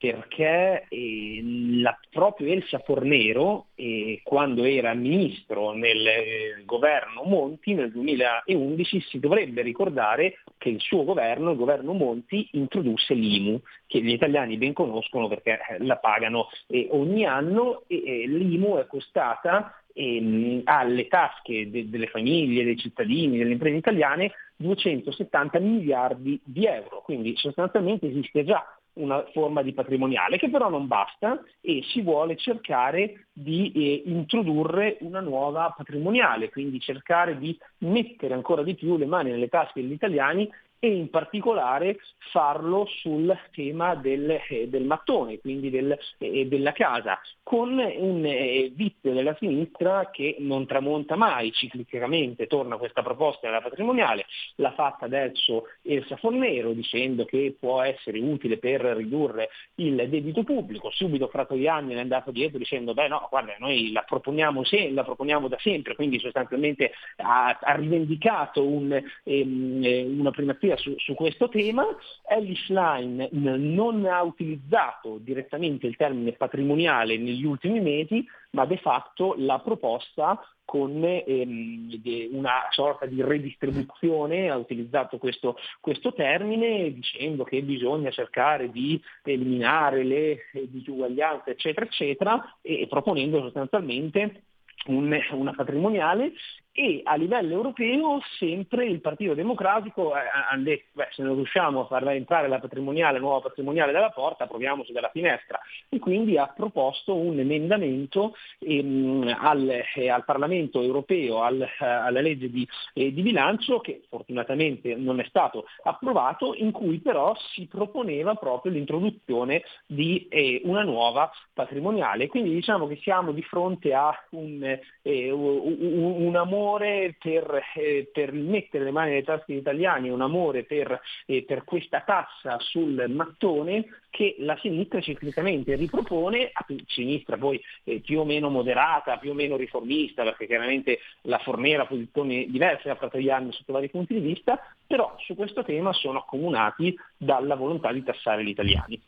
S4: perché eh, la, proprio Elsa Fornero, eh, quando era ministro nel eh, governo Monti nel 2011, si dovrebbe ricordare che il suo governo, il governo Monti, introdusse l'IMU, che gli italiani ben conoscono perché eh, la pagano eh, ogni anno e l'IMU è costata ehm, alle tasche de- delle famiglie, dei cittadini, delle imprese italiane 270 miliardi di euro, quindi sostanzialmente esiste già una forma di patrimoniale che però non basta e si vuole cercare di eh, introdurre una nuova patrimoniale, quindi cercare di mettere ancora di più le mani nelle tasche degli italiani e in particolare farlo sul tema del, eh, del mattone, quindi del, eh, della casa, con un eh, vizio della sinistra che non tramonta mai ciclicamente, torna questa proposta della patrimoniale, l'ha fatta adesso Elsa Fornero dicendo che può essere utile per ridurre il debito pubblico, subito Fratoianni è andato dietro dicendo beh no, guarda, noi la proponiamo, se, la proponiamo da sempre, quindi sostanzialmente ha, ha rivendicato un, ehm, una primazia sia su, su questo tema. Ellis Line non ha utilizzato direttamente il termine patrimoniale negli ultimi mesi, ma de facto l'ha proposta con ehm, una sorta di redistribuzione, ha utilizzato questo, questo, termine dicendo che bisogna cercare di eliminare le disuguaglianze, eccetera, eccetera, e proponendo sostanzialmente un, una patrimoniale e a livello europeo sempre il Partito Democratico ha detto beh, se non riusciamo a far entrare la patrimoniale, la nuova patrimoniale dalla porta, proviamoci dalla finestra e quindi ha proposto un emendamento ehm, al, eh, al, Parlamento europeo, al, eh, alla legge di, eh, di, bilancio che fortunatamente non è stato approvato, in cui però si proponeva proprio l'introduzione di eh, una nuova patrimoniale. Quindi diciamo che siamo di fronte a un, eh, un, un amore per, eh, per, mettere le mani nelle tasche degli italiani, un amore per, eh, per, questa tassa sul mattone che la sinistra ciclicamente ripropone, a sinistra poi eh, più o meno moderata, più o meno riformista, perché chiaramente la Fornera ha posizioni diverse da Fratelli sotto vari punti di vista, però su questo tema sono accomunati dalla volontà di tassare gli italiani.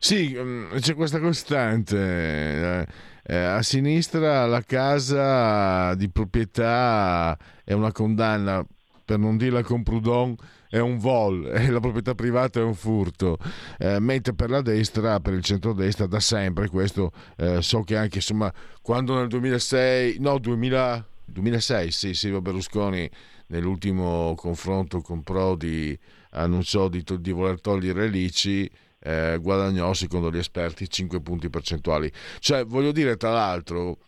S1: Sì, mm, c'è questa costante. Eh, eh, a sinistra la casa di proprietà è una condanna, per non dirla con Proudhon, è un vol e la proprietà privata è un furto, eh, mentre per la destra, per il centrodestra da sempre questo eh, so che anche insomma quando nel 2006, no 2000, 2006 sì Silvio Berlusconi nell'ultimo confronto con Prodi annunciò di, di voler togliere l'ICI eh, guadagnò secondo gli esperti 5 punti percentuali. Cioè, voglio dire tra l'altro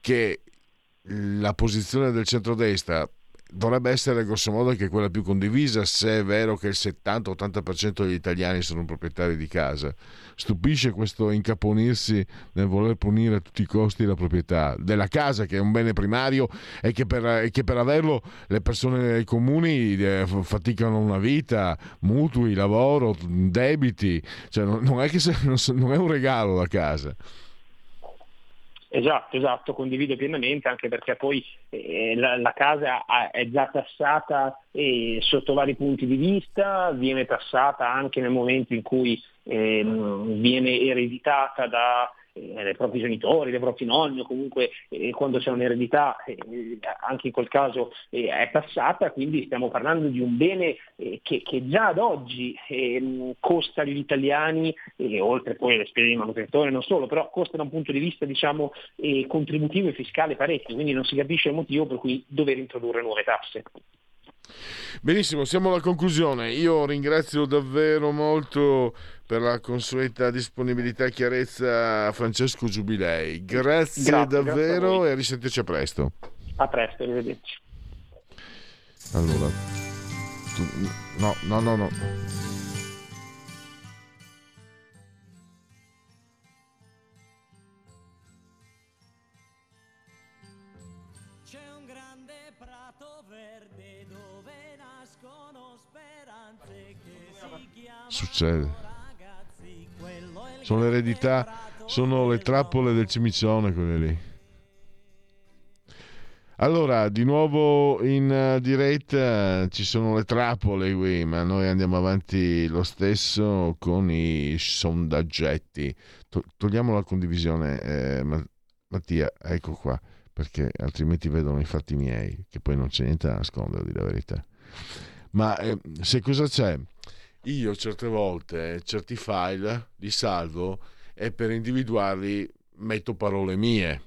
S1: che la posizione del centrodestra dovrebbe essere grossomodo anche quella più condivisa se è vero che il 70-80% degli italiani sono proprietari di casa. Stupisce questo incaponirsi nel voler punire a tutti i costi la proprietà della casa che è un bene primario e che per, e che per averlo le persone comuni eh, faticano una vita, mutui, lavoro, debiti, cioè non, non è se, non è un regalo la casa.
S4: Esatto, esatto, condivido pienamente anche perché poi eh, la, la, casa è già tassata eh, sotto vari punti di vista, viene tassata anche nel momento in cui eh, viene ereditata da dai propri genitori, dai propri nonni o comunque eh, quando c'è un'eredità eh, anche in quel caso eh, è tassata, quindi stiamo parlando di un bene eh, che, che, già ad oggi ehm, costa agli italiani, oltre poi alle spese di manutenzione non solo, però costa da un punto di vista diciamo, contributivo e fiscale parecchio, quindi non si capisce il motivo per cui dover introdurre nuove tasse.
S1: Benissimo, siamo alla conclusione. Io ringrazio davvero molto per la consueta disponibilità e chiarezza a Francesco Giubilei. Grazie, grazie davvero grazie e risentirci a presto.
S4: A presto, arrivederci.
S1: Allora, tu, no, no, no, no. Succede. Sono l'eredità, sono le trappole del cimicione quelle lì. Allora, di nuovo in eh, diretta ci sono le trappole qui, ma noi andiamo avanti lo stesso con i sondaggetti. togliamo la condivisione, eh, Mattia, ecco qua, perché altrimenti vedono i fatti miei, che poi non c'è niente da nascondere, di la verità. Ma eh, se cosa c'è? Io certe volte certi file li salvo e per individuarli metto parole mie.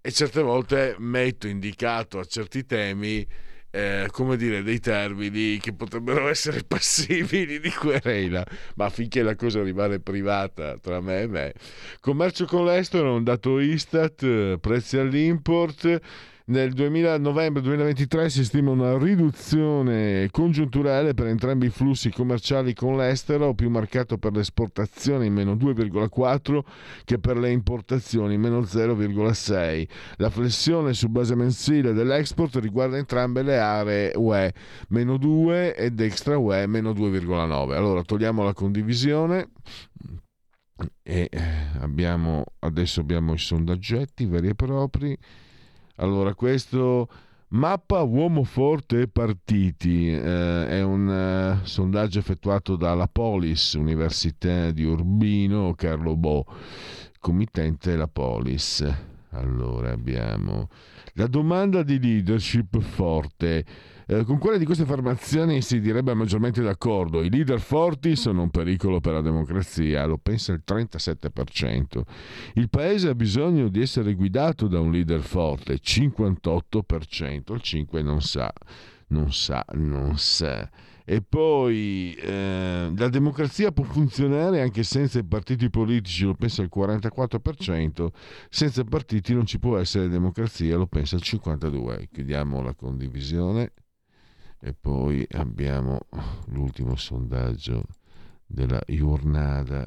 S1: E certe volte metto indicato a certi temi eh, come dire dei termini che potrebbero essere passibili di querela. Ma finché la cosa rimane privata tra me e me. Commercio con l'estero un dato Istat prezzi all'import nel 2000, novembre 2023 si stima una riduzione congiunturale per entrambi i flussi commerciali con l'estero, più marcato per le esportazioni meno 2,4 che per le importazioni meno 0,6. La flessione su base mensile dell'export riguarda entrambe le aree UE, meno 2 ed extra UE meno 2,9. Allora togliamo la condivisione e eh, abbiamo, adesso abbiamo i sondaggetti veri e propri. Allora, questo Mappa Uomo Forte e Partiti eh, è un uh, sondaggio effettuato dalla Polis, Università di Urbino, Carlo Bo, committente la Polis. Allora abbiamo la domanda di leadership forte. Eh, con quale di queste affermazioni si direbbe maggiormente d'accordo? I leader forti sono un pericolo per la democrazia, lo pensa il 37%. Il paese ha bisogno di essere guidato da un leader forte, 58%. Il 5 non sa, non sa, non sa. E poi eh, la democrazia può funzionare anche senza i partiti politici, lo pensa il 44%, senza partiti non ci può essere democrazia, lo pensa il 52%. Chiudiamo la condivisione. E poi abbiamo l'ultimo sondaggio della giornata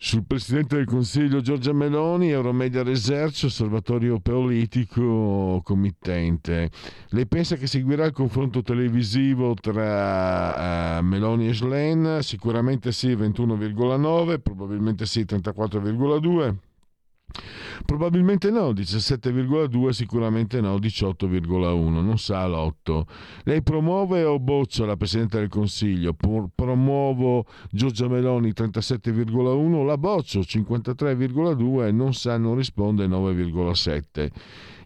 S1: sul Presidente del Consiglio Giorgia Meloni, Euromedia Research, osservatorio politico committente. Lei pensa che seguirà il confronto televisivo tra uh, Meloni e Schlen? Sicuramente sì, 21,9, probabilmente sì, 34,2. Probabilmente no, 17,2, sicuramente no, 18,1, non sa l'8. Lei promuove o boccia la Presidente del Consiglio? promuovo Giorgia Meloni 37,1, la boccio 53,2, non sa, non risponde 9,7.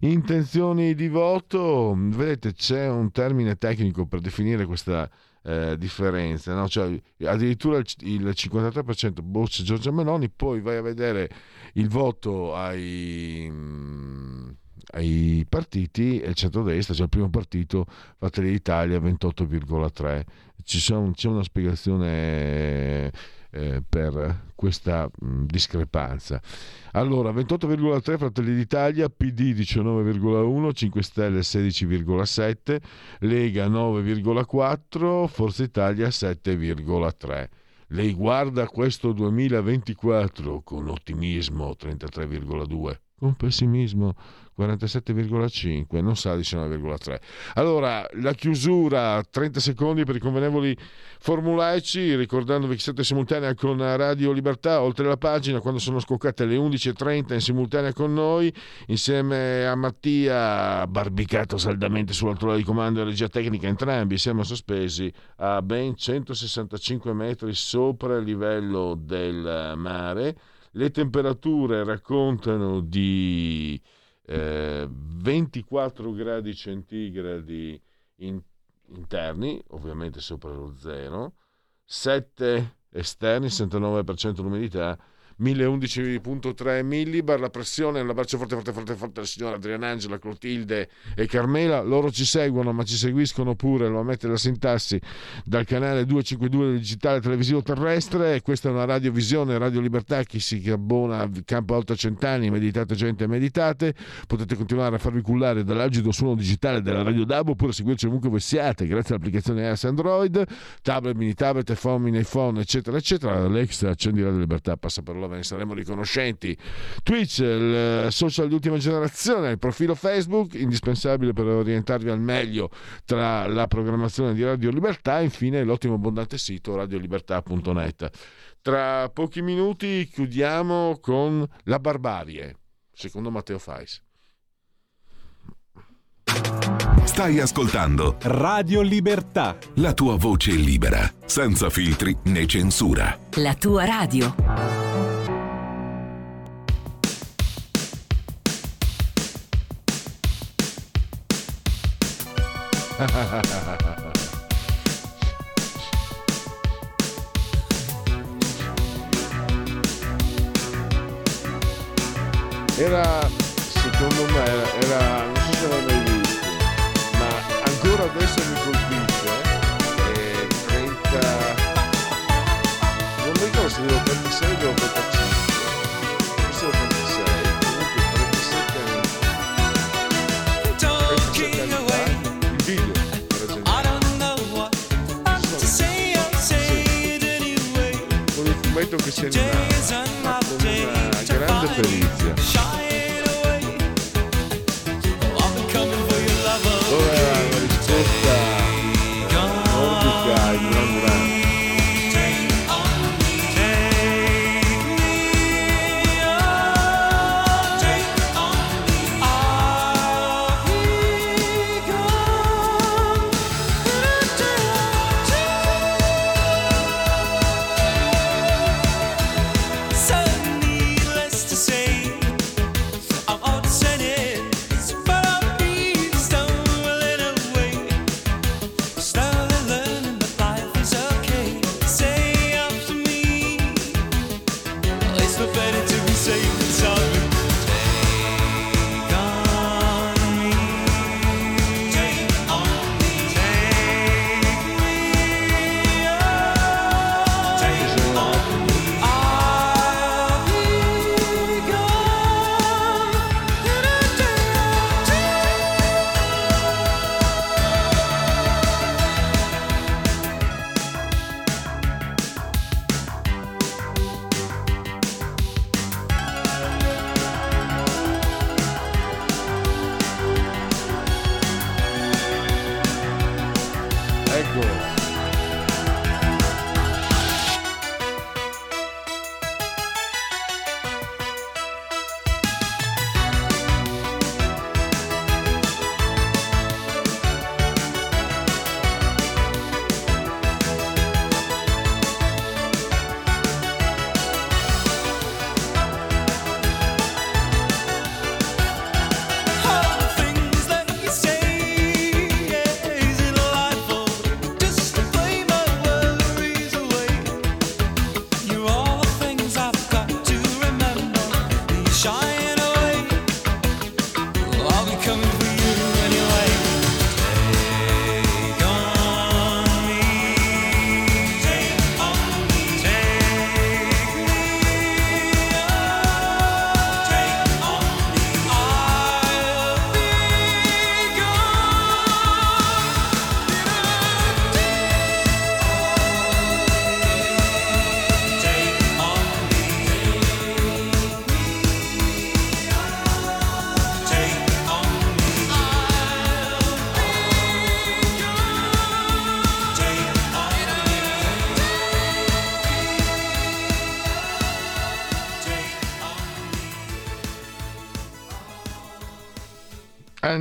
S1: Intenzioni di voto, vedete c'è un termine tecnico per definire questa eh, differenza, no? cioè, addirittura il, il 53% boccia Giorgia Meloni, poi vai a vedere il voto ai, mm, ai partiti e il centrodestra, cioè il primo partito, Fratelli d'Italia 28,3. Ci sono, c'è una spiegazione eh, per questa mh, mm, discrepanza. Allora, 28,3 Fratelli d'Italia, PD 19,1, 5 Stelle 16,7, Lega 9,4, Forza Italia 7,3. Lei guarda questo 2024 con ottimismo 33,2, con pessimismo 47,5, non sa 19,3. Allora, la chiusura, 30 secondi per i convenevoli formulaici, ricordandovi che siete simultanea con Radio Libertà, oltre la pagina, quando sono scoccate le 11.30 in simultanea con noi, insieme a Mattia, barbicato saldamente sull'altore di comando e regia tecnica, entrambi siamo sospesi a ben 165 metri sopra il livello del mare. Le temperature raccontano di 24 eh, gradi centigradi in, interni, ovviamente sopra lo zero, 7 esterni, 69% l'umidità 1011.3 millibar, la pressione, un abbraccio forte forte forte forte alla signora Adriana Angela, Clotilde e Carmela, loro ci seguono ma ci seguiscono pure, lo ammette la sintassi, dal canale 252 del digitale televisivo terrestre, questa è una radiovisione, Radio Libertà, chi si abbona a Campo Alto Cent'anni, meditate gente, meditate, potete continuare a farvi cullare dall'agido suono digitale della Radio DAB oppure seguirci ovunque voi siate, grazie all'applicazione iOS Android, tablet, mini tablet, iPhone, mini iPhone, eccetera, eccetera, Alexa, accendi Radio Libertà, passa per farlo, ve ne saremo riconoscenti. Twitch, il social di ultima generazione, il profilo Facebook, indispensabile per orientarvi al meglio tra la programmazione di Radio Libertà e infine l'ottimo abbondante sito radiolibertà.net. Tra pochi minuti chiudiamo con La barbarie, secondo Matteo Fais.
S5: Stai ascoltando
S6: Radio Libertà.
S5: La tua voce libera, senza filtri né censura.
S7: La tua radio.
S1: era secondo me era, era non so se l'hai visto ma ancora adesso mi colpisce eh, e 30 non mi ricordo se devo 36 o 36 fumetto che si animava, ma con una grande perizia.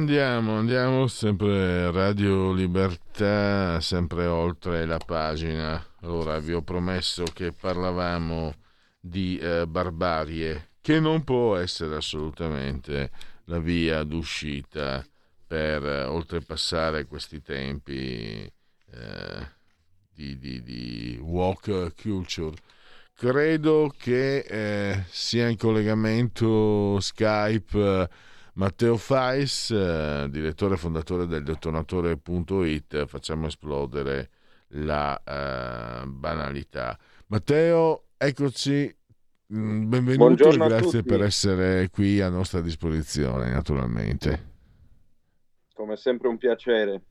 S1: Andiamo, andiamo sempre Radio Libertà, sempre oltre la pagina. Ora vi ho promesso che parlavamo di eh, barbarie, che non può essere assolutamente la via d'uscita per eh, oltrepassare questi tempi eh, di, di, di walk culture. Credo che eh, sia in collegamento Skype Matteo Fais, eh, direttore e fondatore del detonatore.it. Facciamo esplodere la eh, banalità. Matteo, eccoci. Mm, Benvenuto
S8: Buongiorno
S1: e grazie per essere qui a nostra disposizione, naturalmente.
S8: Come sempre un piacere.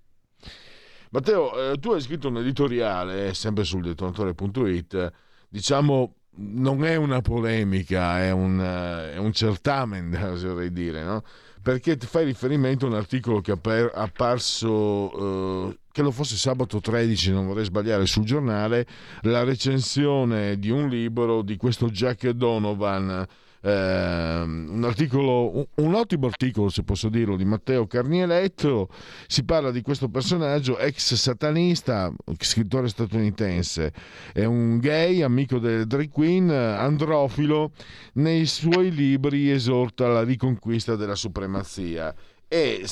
S1: Matteo, eh, tu hai scritto un editoriale, sempre sul detonatore.it, diciamo non è una polemica, è un, eh, è un certamen, oserei dire, no? perché fai riferimento a un articolo che è apparso, eh, che lo fosse sabato 13, non vorrei sbagliare, sul giornale, la recensione di un libro di questo Jack Donovan, eh, un articolo, un, un ottimo articolo se posso dirlo, di Matteo Carnieletto, si parla di questo personaggio ex satanista, scrittore statunitense, è un gay, amico delle drag queen, androfilo, nei suoi libri esorta la riconquista della supremazia. E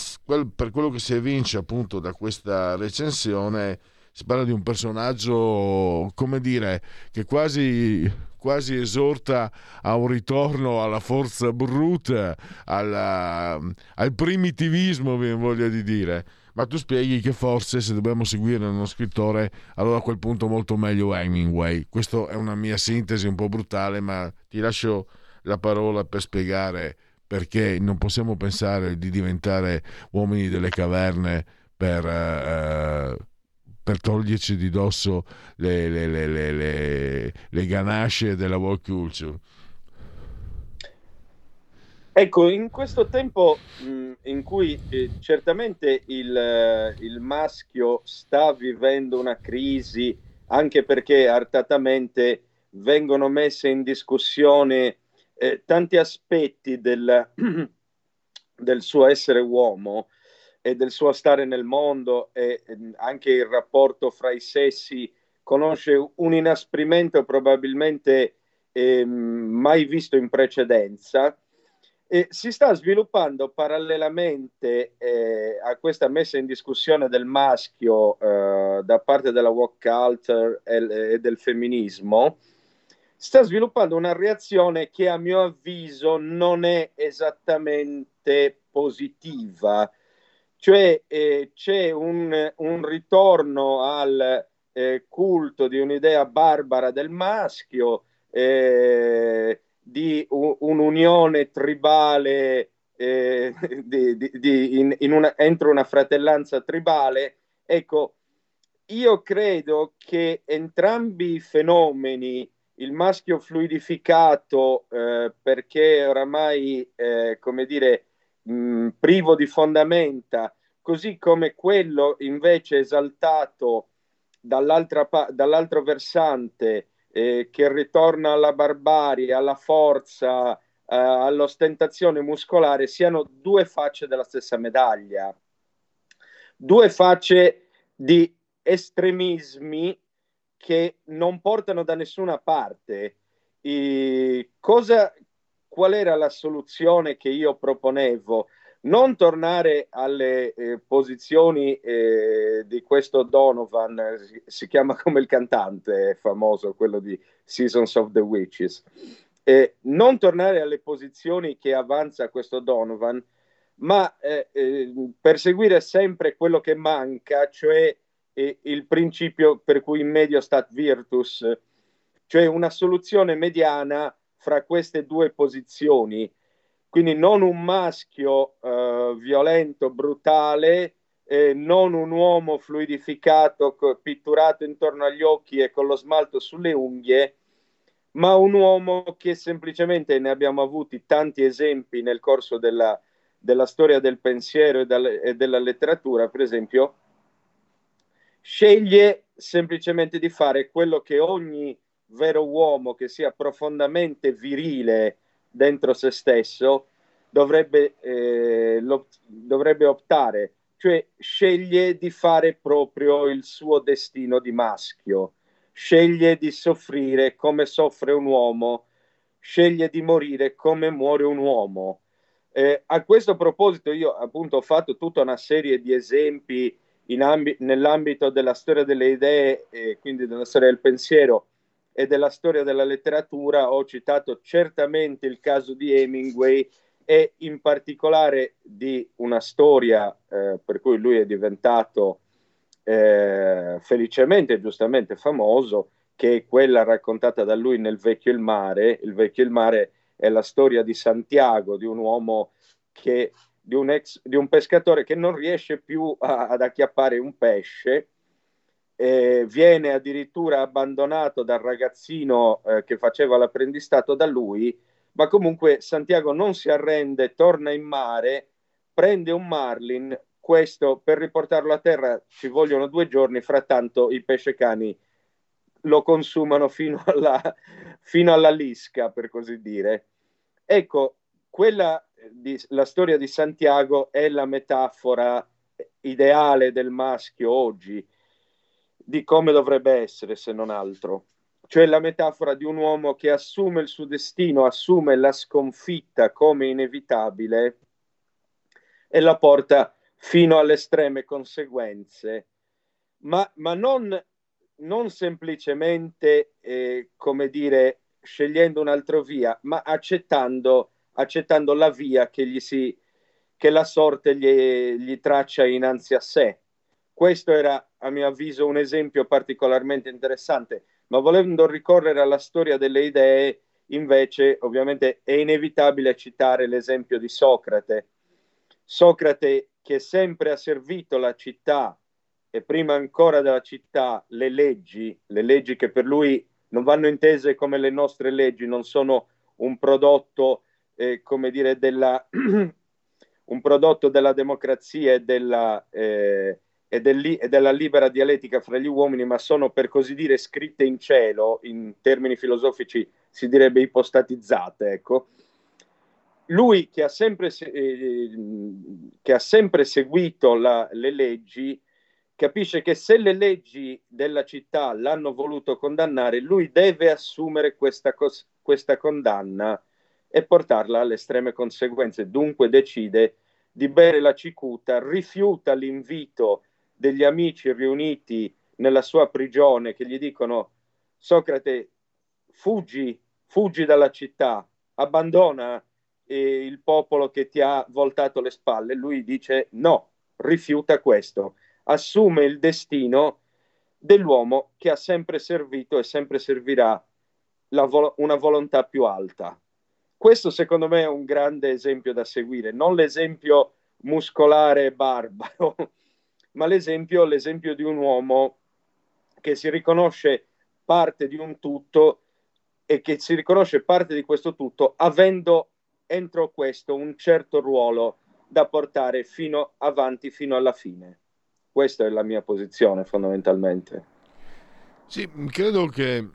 S1: per quello che si evince appunto da questa recensione si parla di un personaggio come dire che quasi, quasi esorta a un ritorno alla forza bruta alla- al primitivismo vi voglio di dire. Ma tu spieghi che forse se dobbiamo seguire uno scrittore allora a quel punto molto meglio Hemingway. Questa è una mia sintesi un po' brutale ma ti lascio la parola per spiegare perché non possiamo pensare di diventare uomini delle caverne per, eh, per toglierci di dosso le, le, le, le, ganasce della world culture.
S8: Ecco, in questo tempo mh, in cui eh, certamente il, eh, il maschio sta vivendo una crisi, anche perché artatamente vengono messe in discussione eh, tanti aspetti del, del suo essere uomo e del suo stare nel mondo e ehm, anche il rapporto fra i sessi conosce un inasprimento probabilmente ehm, mai visto in precedenza. E si sta sviluppando parallelamente eh, a questa messa in discussione del maschio eh, da parte della woke culture e, e del femminismo, sta sviluppando una reazione che a mio avviso non è esattamente positiva. Cioè eh, c'è un, un ritorno al eh, culto di un'idea barbara del maschio, eh, di u- un'unione tribale eh, di- di- di- in- in una- entro una fratellanza tribale. Ecco, io credo che entrambi i fenomeni, il maschio fluidificato, eh, perché oramai, eh, come dire, mh, privo di fondamenta, così come quello invece esaltato dall'altra pa- dall'altro versante, eh, che ritorna alla barbarie, alla forza, eh, all'ostentazione muscolare, siano due facce della stessa medaglia, due facce di estremismi che non portano da nessuna parte. I- cosa, qual era la soluzione che io proponevo? Non tornare alle eh, posizioni eh, di questo Donovan, eh, si, si chiama come il cantante famoso, quello di Seasons of the Witches. Eh, non tornare alle posizioni che avanza questo Donovan, ma eh, eh, perseguire sempre quello che manca, cioè il principio per cui in medio stat virtus, cioè una soluzione mediana fra queste due posizioni. Quindi non un maschio eh, violento, brutale, eh, non un uomo fluidificato, pitturato intorno agli occhi e con lo smalto sulle unghie, ma un uomo che semplicemente ne abbiamo avuti tanti esempi nel corso della, della storia del pensiero e, dal- e della letteratura, per esempio, sceglie semplicemente di fare quello che ogni vero uomo che sia profondamente virile dentro se stesso dovrebbe, eh, lo- dovrebbe optare, cioè sceglie di fare proprio il suo destino di maschio, sceglie di soffrire come soffre un uomo, sceglie di morire come muore un uomo. Eh, a questo proposito io appunto ho fatto tutta una serie di esempi ambi- nell'ambito della storia delle idee, e quindi della storia del pensiero e della storia della letteratura, ho citato certamente il caso di Hemingway e in particolare di una storia eh, per cui lui è diventato eh, felicemente e giustamente famoso, che è quella raccontata da lui nel Vecchio il Mare. Il Vecchio il Mare è la storia di Santiago, di un uomo che di un, ex, di un pescatore che non riesce più a- ad acchiappare un pesce eh, viene addirittura abbandonato dal ragazzino eh, che faceva l'apprendistato da lui, ma comunque Santiago non si arrende, torna in mare, prende un marlin, questo per riportarlo a terra ci vogliono due giorni, frattanto i pescecani lo consumano fino alla, fino alla lisca, per così dire. Ecco, quella di, la storia di Santiago è la metafora ideale del maschio oggi, di come dovrebbe essere, se non altro. Cioè la metafora di un uomo che assume il suo destino, assume la sconfitta come inevitabile e la porta fino alle estreme conseguenze, ma, ma non, non semplicemente, eh, come dire, scegliendo un'altra via, ma accettando, accettando la via che, si, che la sorte gli, gli traccia innanzi a sé. Questo era, a mio avviso, un esempio particolarmente interessante, ma volendo ricorrere alla storia delle idee, invece, ovviamente, è inevitabile citare l'esempio di Socrate. Socrate che sempre ha servito la città e prima ancora della città le leggi, le leggi che per lui non vanno intese come le nostre leggi, non sono un prodotto, eh, come dire, della, un prodotto della democrazia e della, eh, e, del, e della libera dialettica fra gli uomini, ma sono per così dire scritte in cielo, in termini filosofici si direbbe ipostatizzate, ecco. Lui che ha sempre, eh, che ha sempre seguito la, le leggi, capisce che se le leggi della città l'hanno voluto condannare, lui deve assumere questa, cos- questa condanna e portarla alle estreme conseguenze. Dunque decide di bere la cicuta, rifiuta l'invito degli amici riuniti nella sua prigione che gli dicono Socrate, fuggi, fuggi dalla città, abbandona eh, il popolo che ti ha voltato le spalle. Lui dice no, rifiuta questo assume il destino dell'uomo che ha sempre servito e sempre servirà vol- una volontà più alta. Questo secondo me è un grande esempio da seguire, non l'esempio muscolare e barbaro, ma l'esempio, l'esempio di un uomo che si riconosce parte di un tutto e che si riconosce parte di questo tutto avendo entro questo un certo ruolo da portare fino avanti, fino alla fine. Questa è la mia posizione fondamentalmente.
S1: Sì, credo che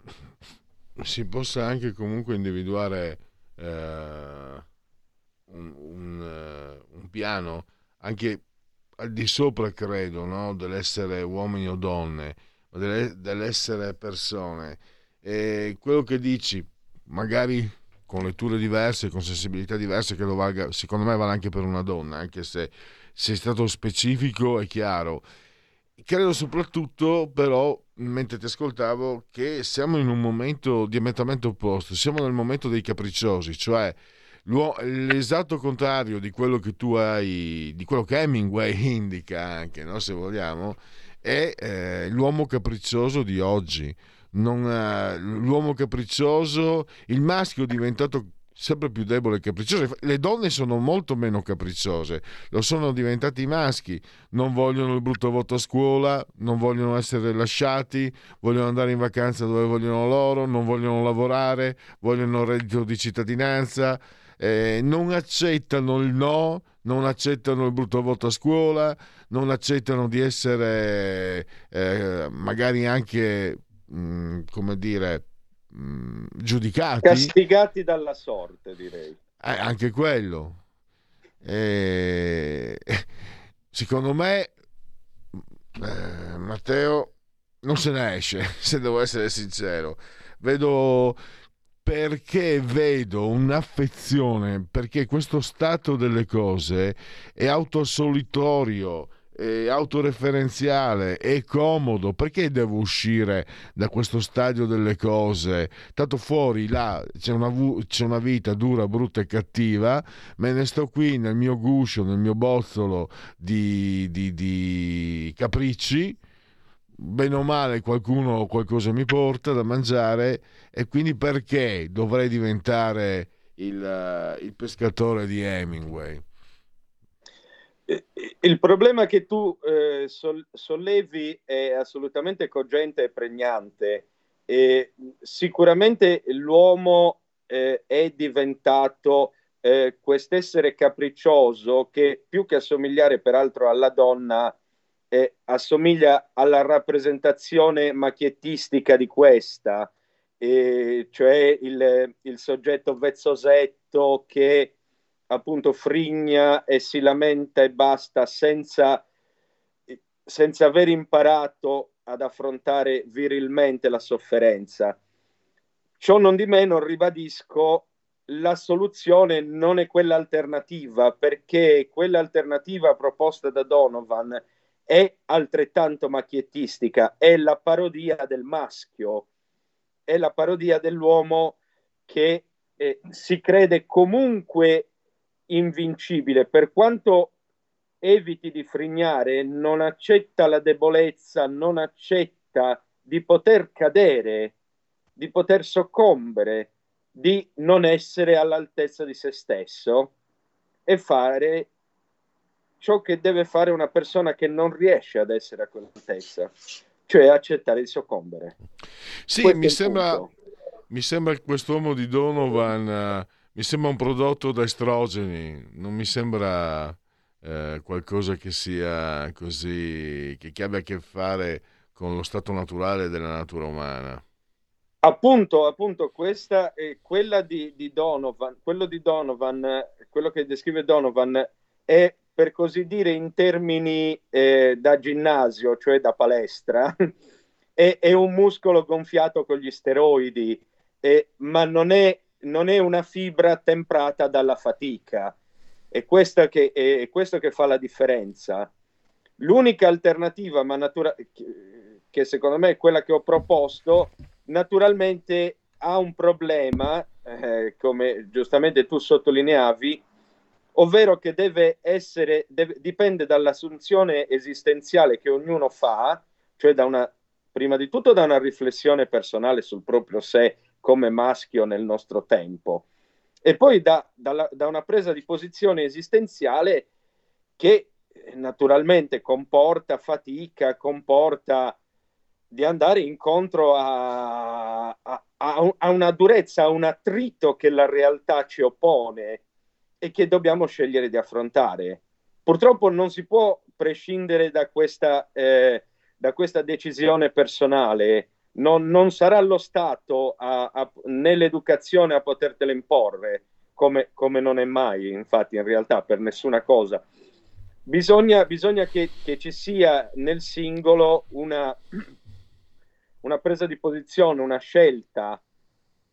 S1: si possa anche comunque individuare eh, un, un, uh, un, piano anche al di sopra, credo, no? dell'essere uomini o donne, ma delle, dell'essere persone. E quello che dici, magari con letture diverse, con sensibilità diverse, che lo valga, secondo me vale anche per una donna, anche se sei stato specifico e chiaro. Credo soprattutto, però, mentre ti ascoltavo, che siamo in un momento diametralmente opposto, siamo nel momento dei capricciosi, cioè l'esatto contrario di quello che tu hai, di quello che Hemingway indica anche, no? se vogliamo, è eh, l'uomo capriccioso di oggi. Non, eh, l'uomo capriccioso, il maschio è diventato sempre più debole e capriccioso. Le donne sono molto meno capricciose, lo sono diventati i maschi, non vogliono il brutto voto a scuola, non vogliono essere lasciati, vogliono andare in vacanza dove vogliono loro, non vogliono lavorare, vogliono reddito di cittadinanza, eh, non accettano il no, non accettano il brutto voto a scuola, non accettano di essere eh, magari anche, mh, come dire, mh, giudicati.
S8: Castigati dalla sorte, direi.
S1: Eh, anche quello. Eh, secondo me, eh, Matteo non se ne esce, se devo essere sincero. Vedo perché vedo un'affezione, perché questo stato delle cose è autosolitorio è autoreferenziale, è comodo, perché devo uscire da questo stadio delle cose? Tanto fuori là c'è una, c'è una, vita dura, brutta e cattiva, me ne sto qui nel mio guscio, nel mio bozzolo di, di, di capricci, bene o male qualcuno qualcosa mi porta da mangiare e quindi perché dovrei diventare il, il pescatore di Hemingway?
S8: Eh, Il problema che tu eh, sol- sollevi è assolutamente cogente e pregnante. E sicuramente l'uomo eh, è diventato eh, quest'essere capriccioso che più che assomigliare peraltro alla donna eh, assomiglia alla rappresentazione macchiettistica di questa, e cioè il, il soggetto vezzosetto che appunto frigna e si lamenta e basta senza, senza aver imparato ad affrontare virilmente la sofferenza. Ciò non di meno, ribadisco, la soluzione non è quella alternativa, perché quella alternativa proposta da Donovan è altrettanto macchiettistica, è la parodia del maschio, è la parodia dell'uomo che eh, si crede comunque invincibile, per quanto eviti di frignare, non accetta la debolezza, non accetta di poter cadere, di poter soccombere, di non essere all'altezza di se stesso e fare ciò che deve fare una persona che non riesce ad essere a quell'altezza, cioè accettare di soccombere.
S1: Sì,
S8: Questo
S1: mi sembra,
S8: punto.
S1: mi sembra che quest'uomo di Donovan eh, mi sembra un prodotto da estrogeni, non mi sembra eh, qualcosa che sia così, che, che abbia a che fare con lo stato naturale della natura umana.
S8: Appunto, appunto, questa è quella di, di Donovan, quello di Donovan, eh, quello che descrive Donovan è per così dire in termini eh, da ginnasio, cioè da palestra, è, è un muscolo gonfiato con gli steroidi, eh, ma non è, non è una fibra temprata dalla fatica. È che, è, questo che fa la differenza. L'unica alternativa, ma natura- che- che secondo me è quella che ho proposto, naturalmente ha un problema, eh, come giustamente tu sottolineavi, ovvero che deve essere, deve- dipende dall'assunzione esistenziale che ognuno fa, cioè da una, prima di tutto da una riflessione personale sul proprio sé come maschio nel nostro tempo, e poi da, dalla- da una presa di posizione esistenziale che eh, naturalmente comporta fatica, comporta di andare incontro a, a- a una durezza, a un attrito che la realtà ci oppone e che dobbiamo scegliere di affrontare. Purtroppo non si può prescindere da questa, eh, da questa decisione personale. Non, non sarà lo Stato a- a- né l'educazione a potertela imporre, come, come non è mai, infatti, in realtà, per nessuna cosa. Bisogna, bisogna che, che ci sia nel singolo una, una presa di posizione, una scelta,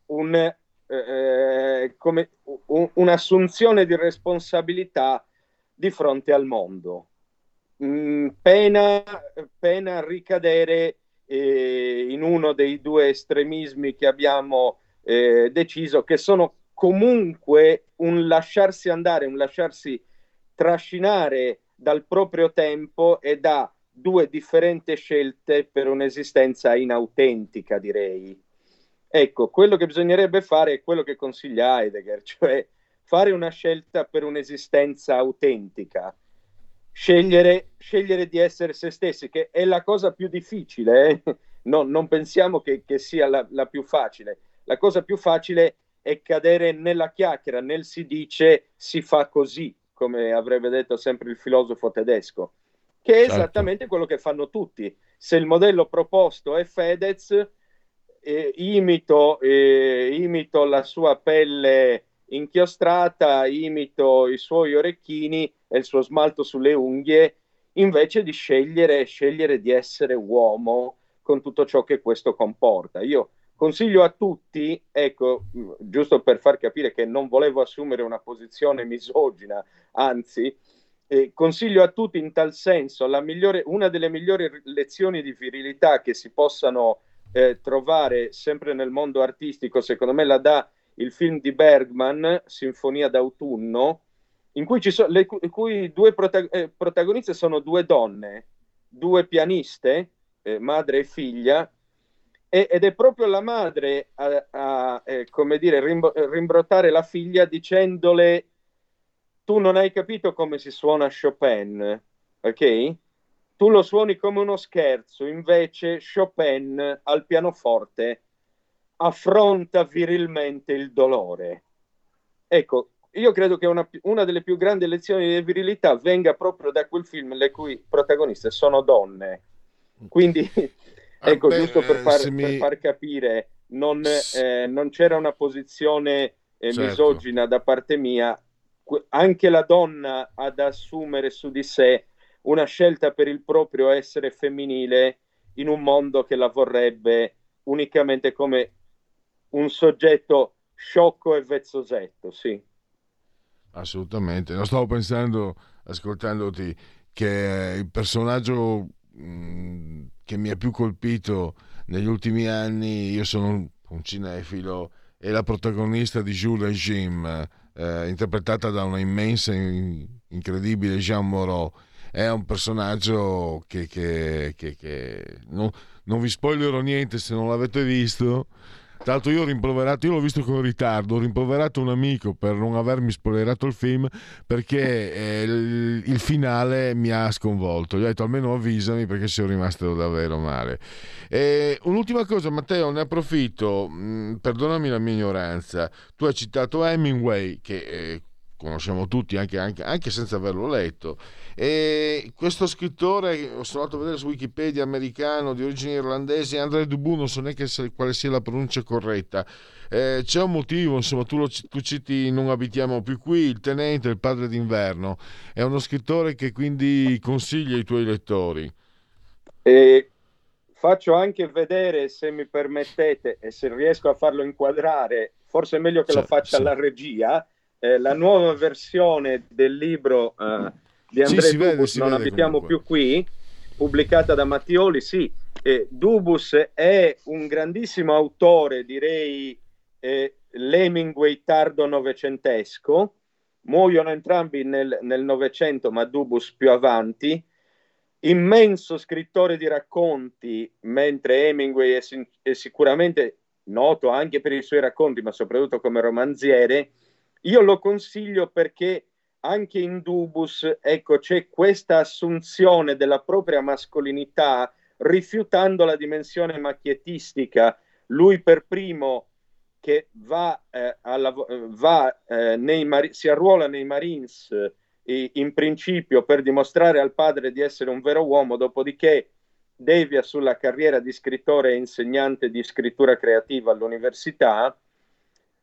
S8: un, eh, come, un- un'assunzione di responsabilità di fronte al mondo. Mm, pena, pena ricadere eh, in uno dei due estremismi che abbiamo eh, deciso, che sono comunque un lasciarsi andare, un lasciarsi trascinare dal proprio tempo e da due differenti scelte per un'esistenza inautentica, direi. Ecco, quello che bisognerebbe fare è quello che consiglia Heidegger, cioè fare una scelta per un'esistenza autentica, scegliere, scegliere di essere se stessi, che è la cosa più difficile, eh? No, non pensiamo che, che sia la, la più facile. La cosa più facile è cadere nella chiacchiera, nel si dice si fa così, come avrebbe detto sempre il filosofo tedesco, che è
S1: Certo.
S8: esattamente quello che fanno tutti. Se il modello proposto è Fedez, eh, imito, eh, imito la sua pelle inchiostrata, imito i suoi orecchini e il suo smalto sulle unghie, invece di scegliere, scegliere di essere uomo con tutto ciò che questo comporta. Io consiglio a tutti, ecco, giusto per far capire che non volevo assumere una posizione misogina, anzi, eh, consiglio a tutti in tal senso migliore, una delle migliori lezioni di virilità che si possano eh, trovare sempre nel mondo artistico, secondo me la dà il film di Bergman, Sinfonia d'autunno, in cui, ci so- le cu- cui due prota- eh, protagoniste sono due donne, due pianiste, eh, madre e figlia, e- ed è proprio la madre a, a, eh, come dire, rimbo- rimbrottare la figlia dicendole tu non hai capito come si suona Chopin, ok? Tu lo suoni come uno scherzo, invece Chopin al pianoforte affronta virilmente il dolore. Ecco, io credo che una, una delle più grandi lezioni di virilità venga proprio da quel film le cui protagoniste sono donne. Quindi,
S1: Ah,
S8: ecco,
S1: beh,
S8: giusto per far,
S1: se mi-
S8: per far capire, non, eh, non c'era una posizione eh,
S1: Certo.
S8: misogina da parte mia. Anche la donna ha da assumere su di sé una scelta per il proprio essere femminile in un mondo che la vorrebbe unicamente come un soggetto sciocco e vezzosetto, sì.
S1: Assolutamente. No, stavo pensando, ascoltandoti, che il personaggio mh, che mi ha più colpito negli ultimi anni, io sono un, cinefilo, è la protagonista di Jules Jim, eh, interpretata da una immensa, in- incredibile Jean Moreau. È un personaggio che, che- che- che- non, non vi spoilerò niente se non l'avete visto. Tra l'altro io ho rimproverato, io l'ho visto con ritardo, ho rimproverato un amico per non avermi spoilerato il film perché eh, il, il finale mi ha sconvolto. Gli ho detto almeno avvisami perché sono rimasto davvero male. E un'ultima cosa Matteo, ne approfitto, mh, perdonami la mia ignoranza, tu hai citato Hemingway che eh, conosciamo tutti anche, anche- anche senza averlo letto. E questo scrittore, ho sono andato a vedere su Wikipedia, americano di origini irlandesi, André Dubu, non so neanche se- quale sia la pronuncia corretta. Eh, c'è un motivo, insomma, tu, lo, tu citi Non abitiamo più qui, Il tenente, il padre d'inverno. È uno scrittore che quindi consiglia ai tuoi lettori.
S8: E faccio anche vedere, se mi permettete, e se riesco a farlo inquadrare, forse è meglio che lo
S1: Sì,
S8: faccia
S1: sì.
S8: la regia, eh, la nuova versione del libro eh, di
S1: Sì, si vede,
S8: Dubus,
S1: si
S8: Non
S1: vede
S8: abitiamo
S1: comunque.
S8: più qui, pubblicata da Mattioli, sì. Eh, Dubus è un grandissimo autore, direi eh, l'Hemingway tardo novecentesco, muoiono entrambi nel Novecento, ma Dubus più avanti immenso scrittore di racconti, mentre Hemingway è, sin- è sicuramente noto anche per i suoi racconti, ma soprattutto come romanziere, io lo consiglio perché anche in Dubus, ecco, c'è questa assunzione della propria mascolinità rifiutando la dimensione macchiettistica. Lui per primo che va, eh, a lav- eh, va eh, nei si arruola nei Marines eh, in principio per dimostrare al padre di essere un vero uomo, dopodiché devia sulla carriera di scrittore e insegnante di scrittura creativa all'università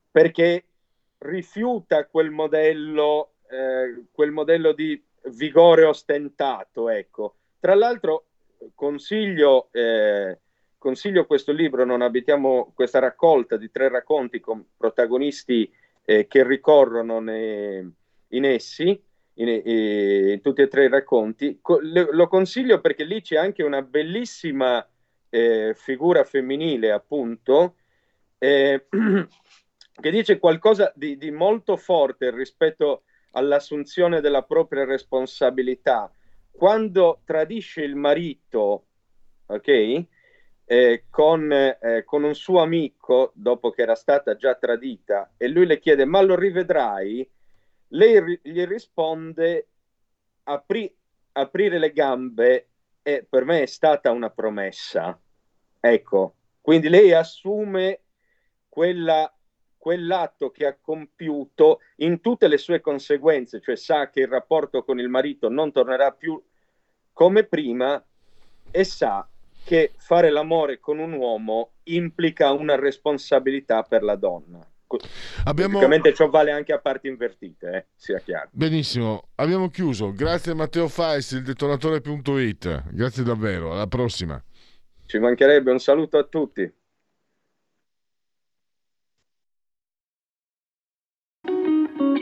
S8: perché rifiuta quel modello, eh, quel modello di vigore ostentato. Ecco. Tra l'altro consiglio, eh, consiglio questo libro, non abitiamo questa raccolta di tre racconti con protagonisti eh, che ricorrono ne- in essi, in, eh, in tutti e tre i racconti. Co- le- lo consiglio perché lì c'è anche una bellissima eh, figura femminile, appunto, eh, che dice qualcosa di, di molto forte rispetto all'assunzione della propria responsabilità. Quando tradisce il marito, ok? eh, con, eh, con un suo amico dopo che era stata già tradita e lui le chiede ma lo rivedrai? Lei ri- gli risponde apri- aprire le gambe e per me è stata una promessa. Ecco, quindi lei assume quella, quell'atto che ha compiuto in tutte le sue conseguenze, cioè sa che il rapporto con il marito non tornerà più come prima e sa che fare l'amore con un uomo implica una responsabilità per la donna.
S1: Abbiamo...
S8: Ovviamente ciò vale anche a parti invertite, eh, sia chiaro.
S1: Benissimo, abbiamo chiuso. Grazie Matteo Fais, il detonatore.it. Grazie davvero, alla prossima.
S8: Ci mancherebbe un saluto a tutti.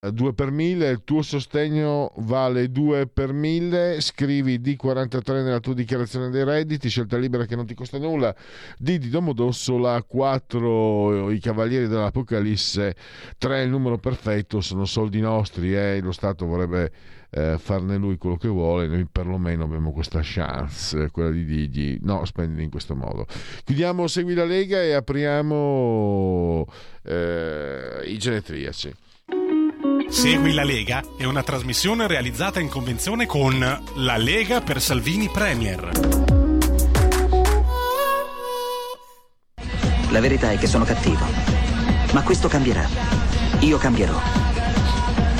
S1: 2 per 1000, il tuo sostegno vale 2 per 1000, scrivi D43 nella tua dichiarazione dei redditi, scelta libera che non ti costa nulla, D di Domodossola, 4 i cavalieri dell'Apocalisse, 3 il numero perfetto, sono soldi nostri e eh, lo Stato vorrebbe eh, farne lui quello che vuole, noi perlomeno abbiamo questa chance, eh, quella di dirgli no, spendili in questo modo. Chiudiamo Segui la Lega e apriamo eh, i genetriaci.
S6: Segui la Lega è una trasmissione realizzata in convenzione con La Lega per Salvini Premier.
S7: La verità è che sono cattivo. Ma questo cambierà. Io cambierò.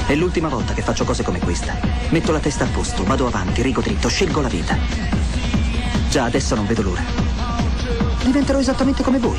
S7: È l'ultima volta che faccio cose come questa. Metto la testa a posto, vado avanti, rigo dritto, scelgo la vita. Già adesso non vedo l'ora. Diventerò esattamente come voi.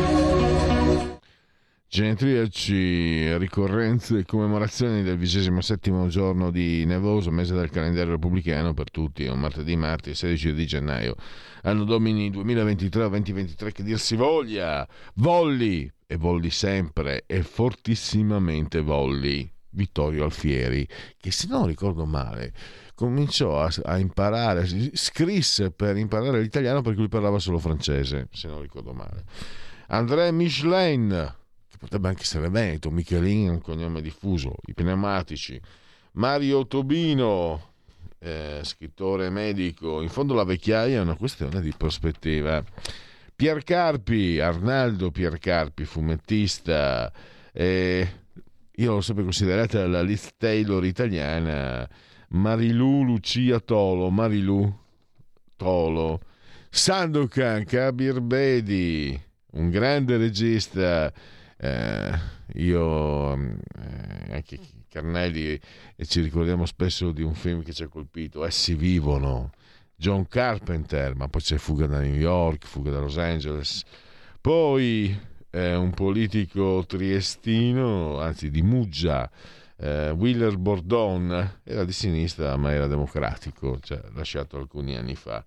S1: Genetriaci, ricorrenze e commemorazioni del 27 giorno di Nevoso, mese del calendario repubblicano per tutti, un martedì, martedì 16 di gennaio, anno domini 2023-2023, che dir si voglia, volli e volli sempre e fortissimamente volli. Vittorio Alfieri, che se non ricordo male cominciò a, a imparare, scrisse per imparare l'italiano perché lui parlava solo francese, se non ricordo male. André Michelin, potrebbe anche essere Veneto, Michelin un cognome diffuso, i pneumatici, Mario Tobino, eh, scrittore medico, in fondo la vecchiaia è una questione di prospettiva. Pier Carpi, Arnaldo Pier Carpi, fumettista, eh, io l'ho sempre considerata la Liz Taylor italiana, Marilu Lucia Tolo, Marilu Tolo, Sandokan Kabir Bedi, un grande regista eh, io eh, anche Carnelli e ci ricordiamo spesso di un film che ci ha colpito Essi vivono. John Carpenter ma poi c'è Fuga da New York Fuga da Los Angeles. Poi eh, un politico triestino anzi di Muggia eh, Wheeler Bordon era di sinistra ma era democratico cioè lasciato alcuni anni fa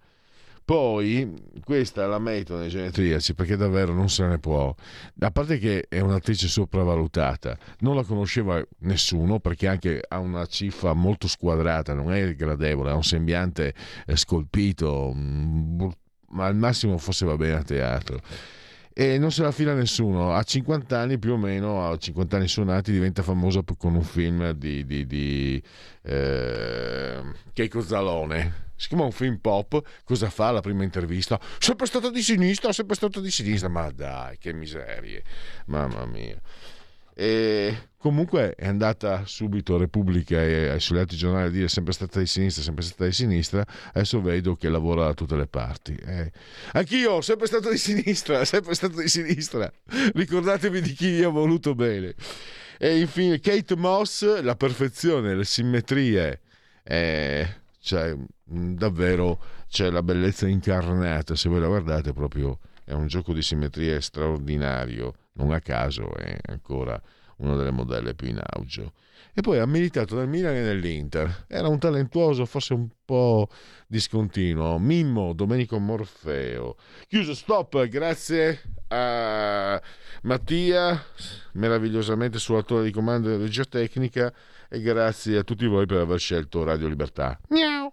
S1: poi questa la metto nei genetriaci perché davvero non se ne può. A parte che è un'attrice sopravvalutata, non la conosceva nessuno perché anche ha una cifra molto squadrata, non è gradevole, ha un sembiante eh, scolpito, mm, ma al massimo forse va bene a teatro e non se la fila nessuno. A 50 anni più o meno, a 50 anni suonati, diventa famosa con un film di, di, di eh, Cheiko Zalone. Si chiama un film pop, cosa fa la prima intervista? Sempre stata di sinistra, sempre stata di sinistra, ma dai, che miserie, mamma mia. E comunque è andata subito a Repubblica e sugli altri giornali a dire sempre stata di sinistra, sempre stata di sinistra. Adesso vedo che lavora da tutte le parti. Eh. Anch'io, sempre stato di sinistra, sempre stato di sinistra. Ricordatevi di chi vi ha voluto bene. E infine Kate Moss, la perfezione, le simmetrie. Eh, cioè, davvero c'è la bellezza incarnata. Se voi la guardate, proprio è un gioco di simmetria straordinario non a caso è ancora una delle modelle più in auge. E poi ha militato nel Milan e nell'Inter. Era un talentuoso, forse un po' discontinuo. Mimmo Domenico Morfeo. Chiuso, stop. Grazie a Mattia, meravigliosamente sulla torre di comando della regia tecnica. E grazie a tutti voi per aver scelto Radio Libertà. Miau.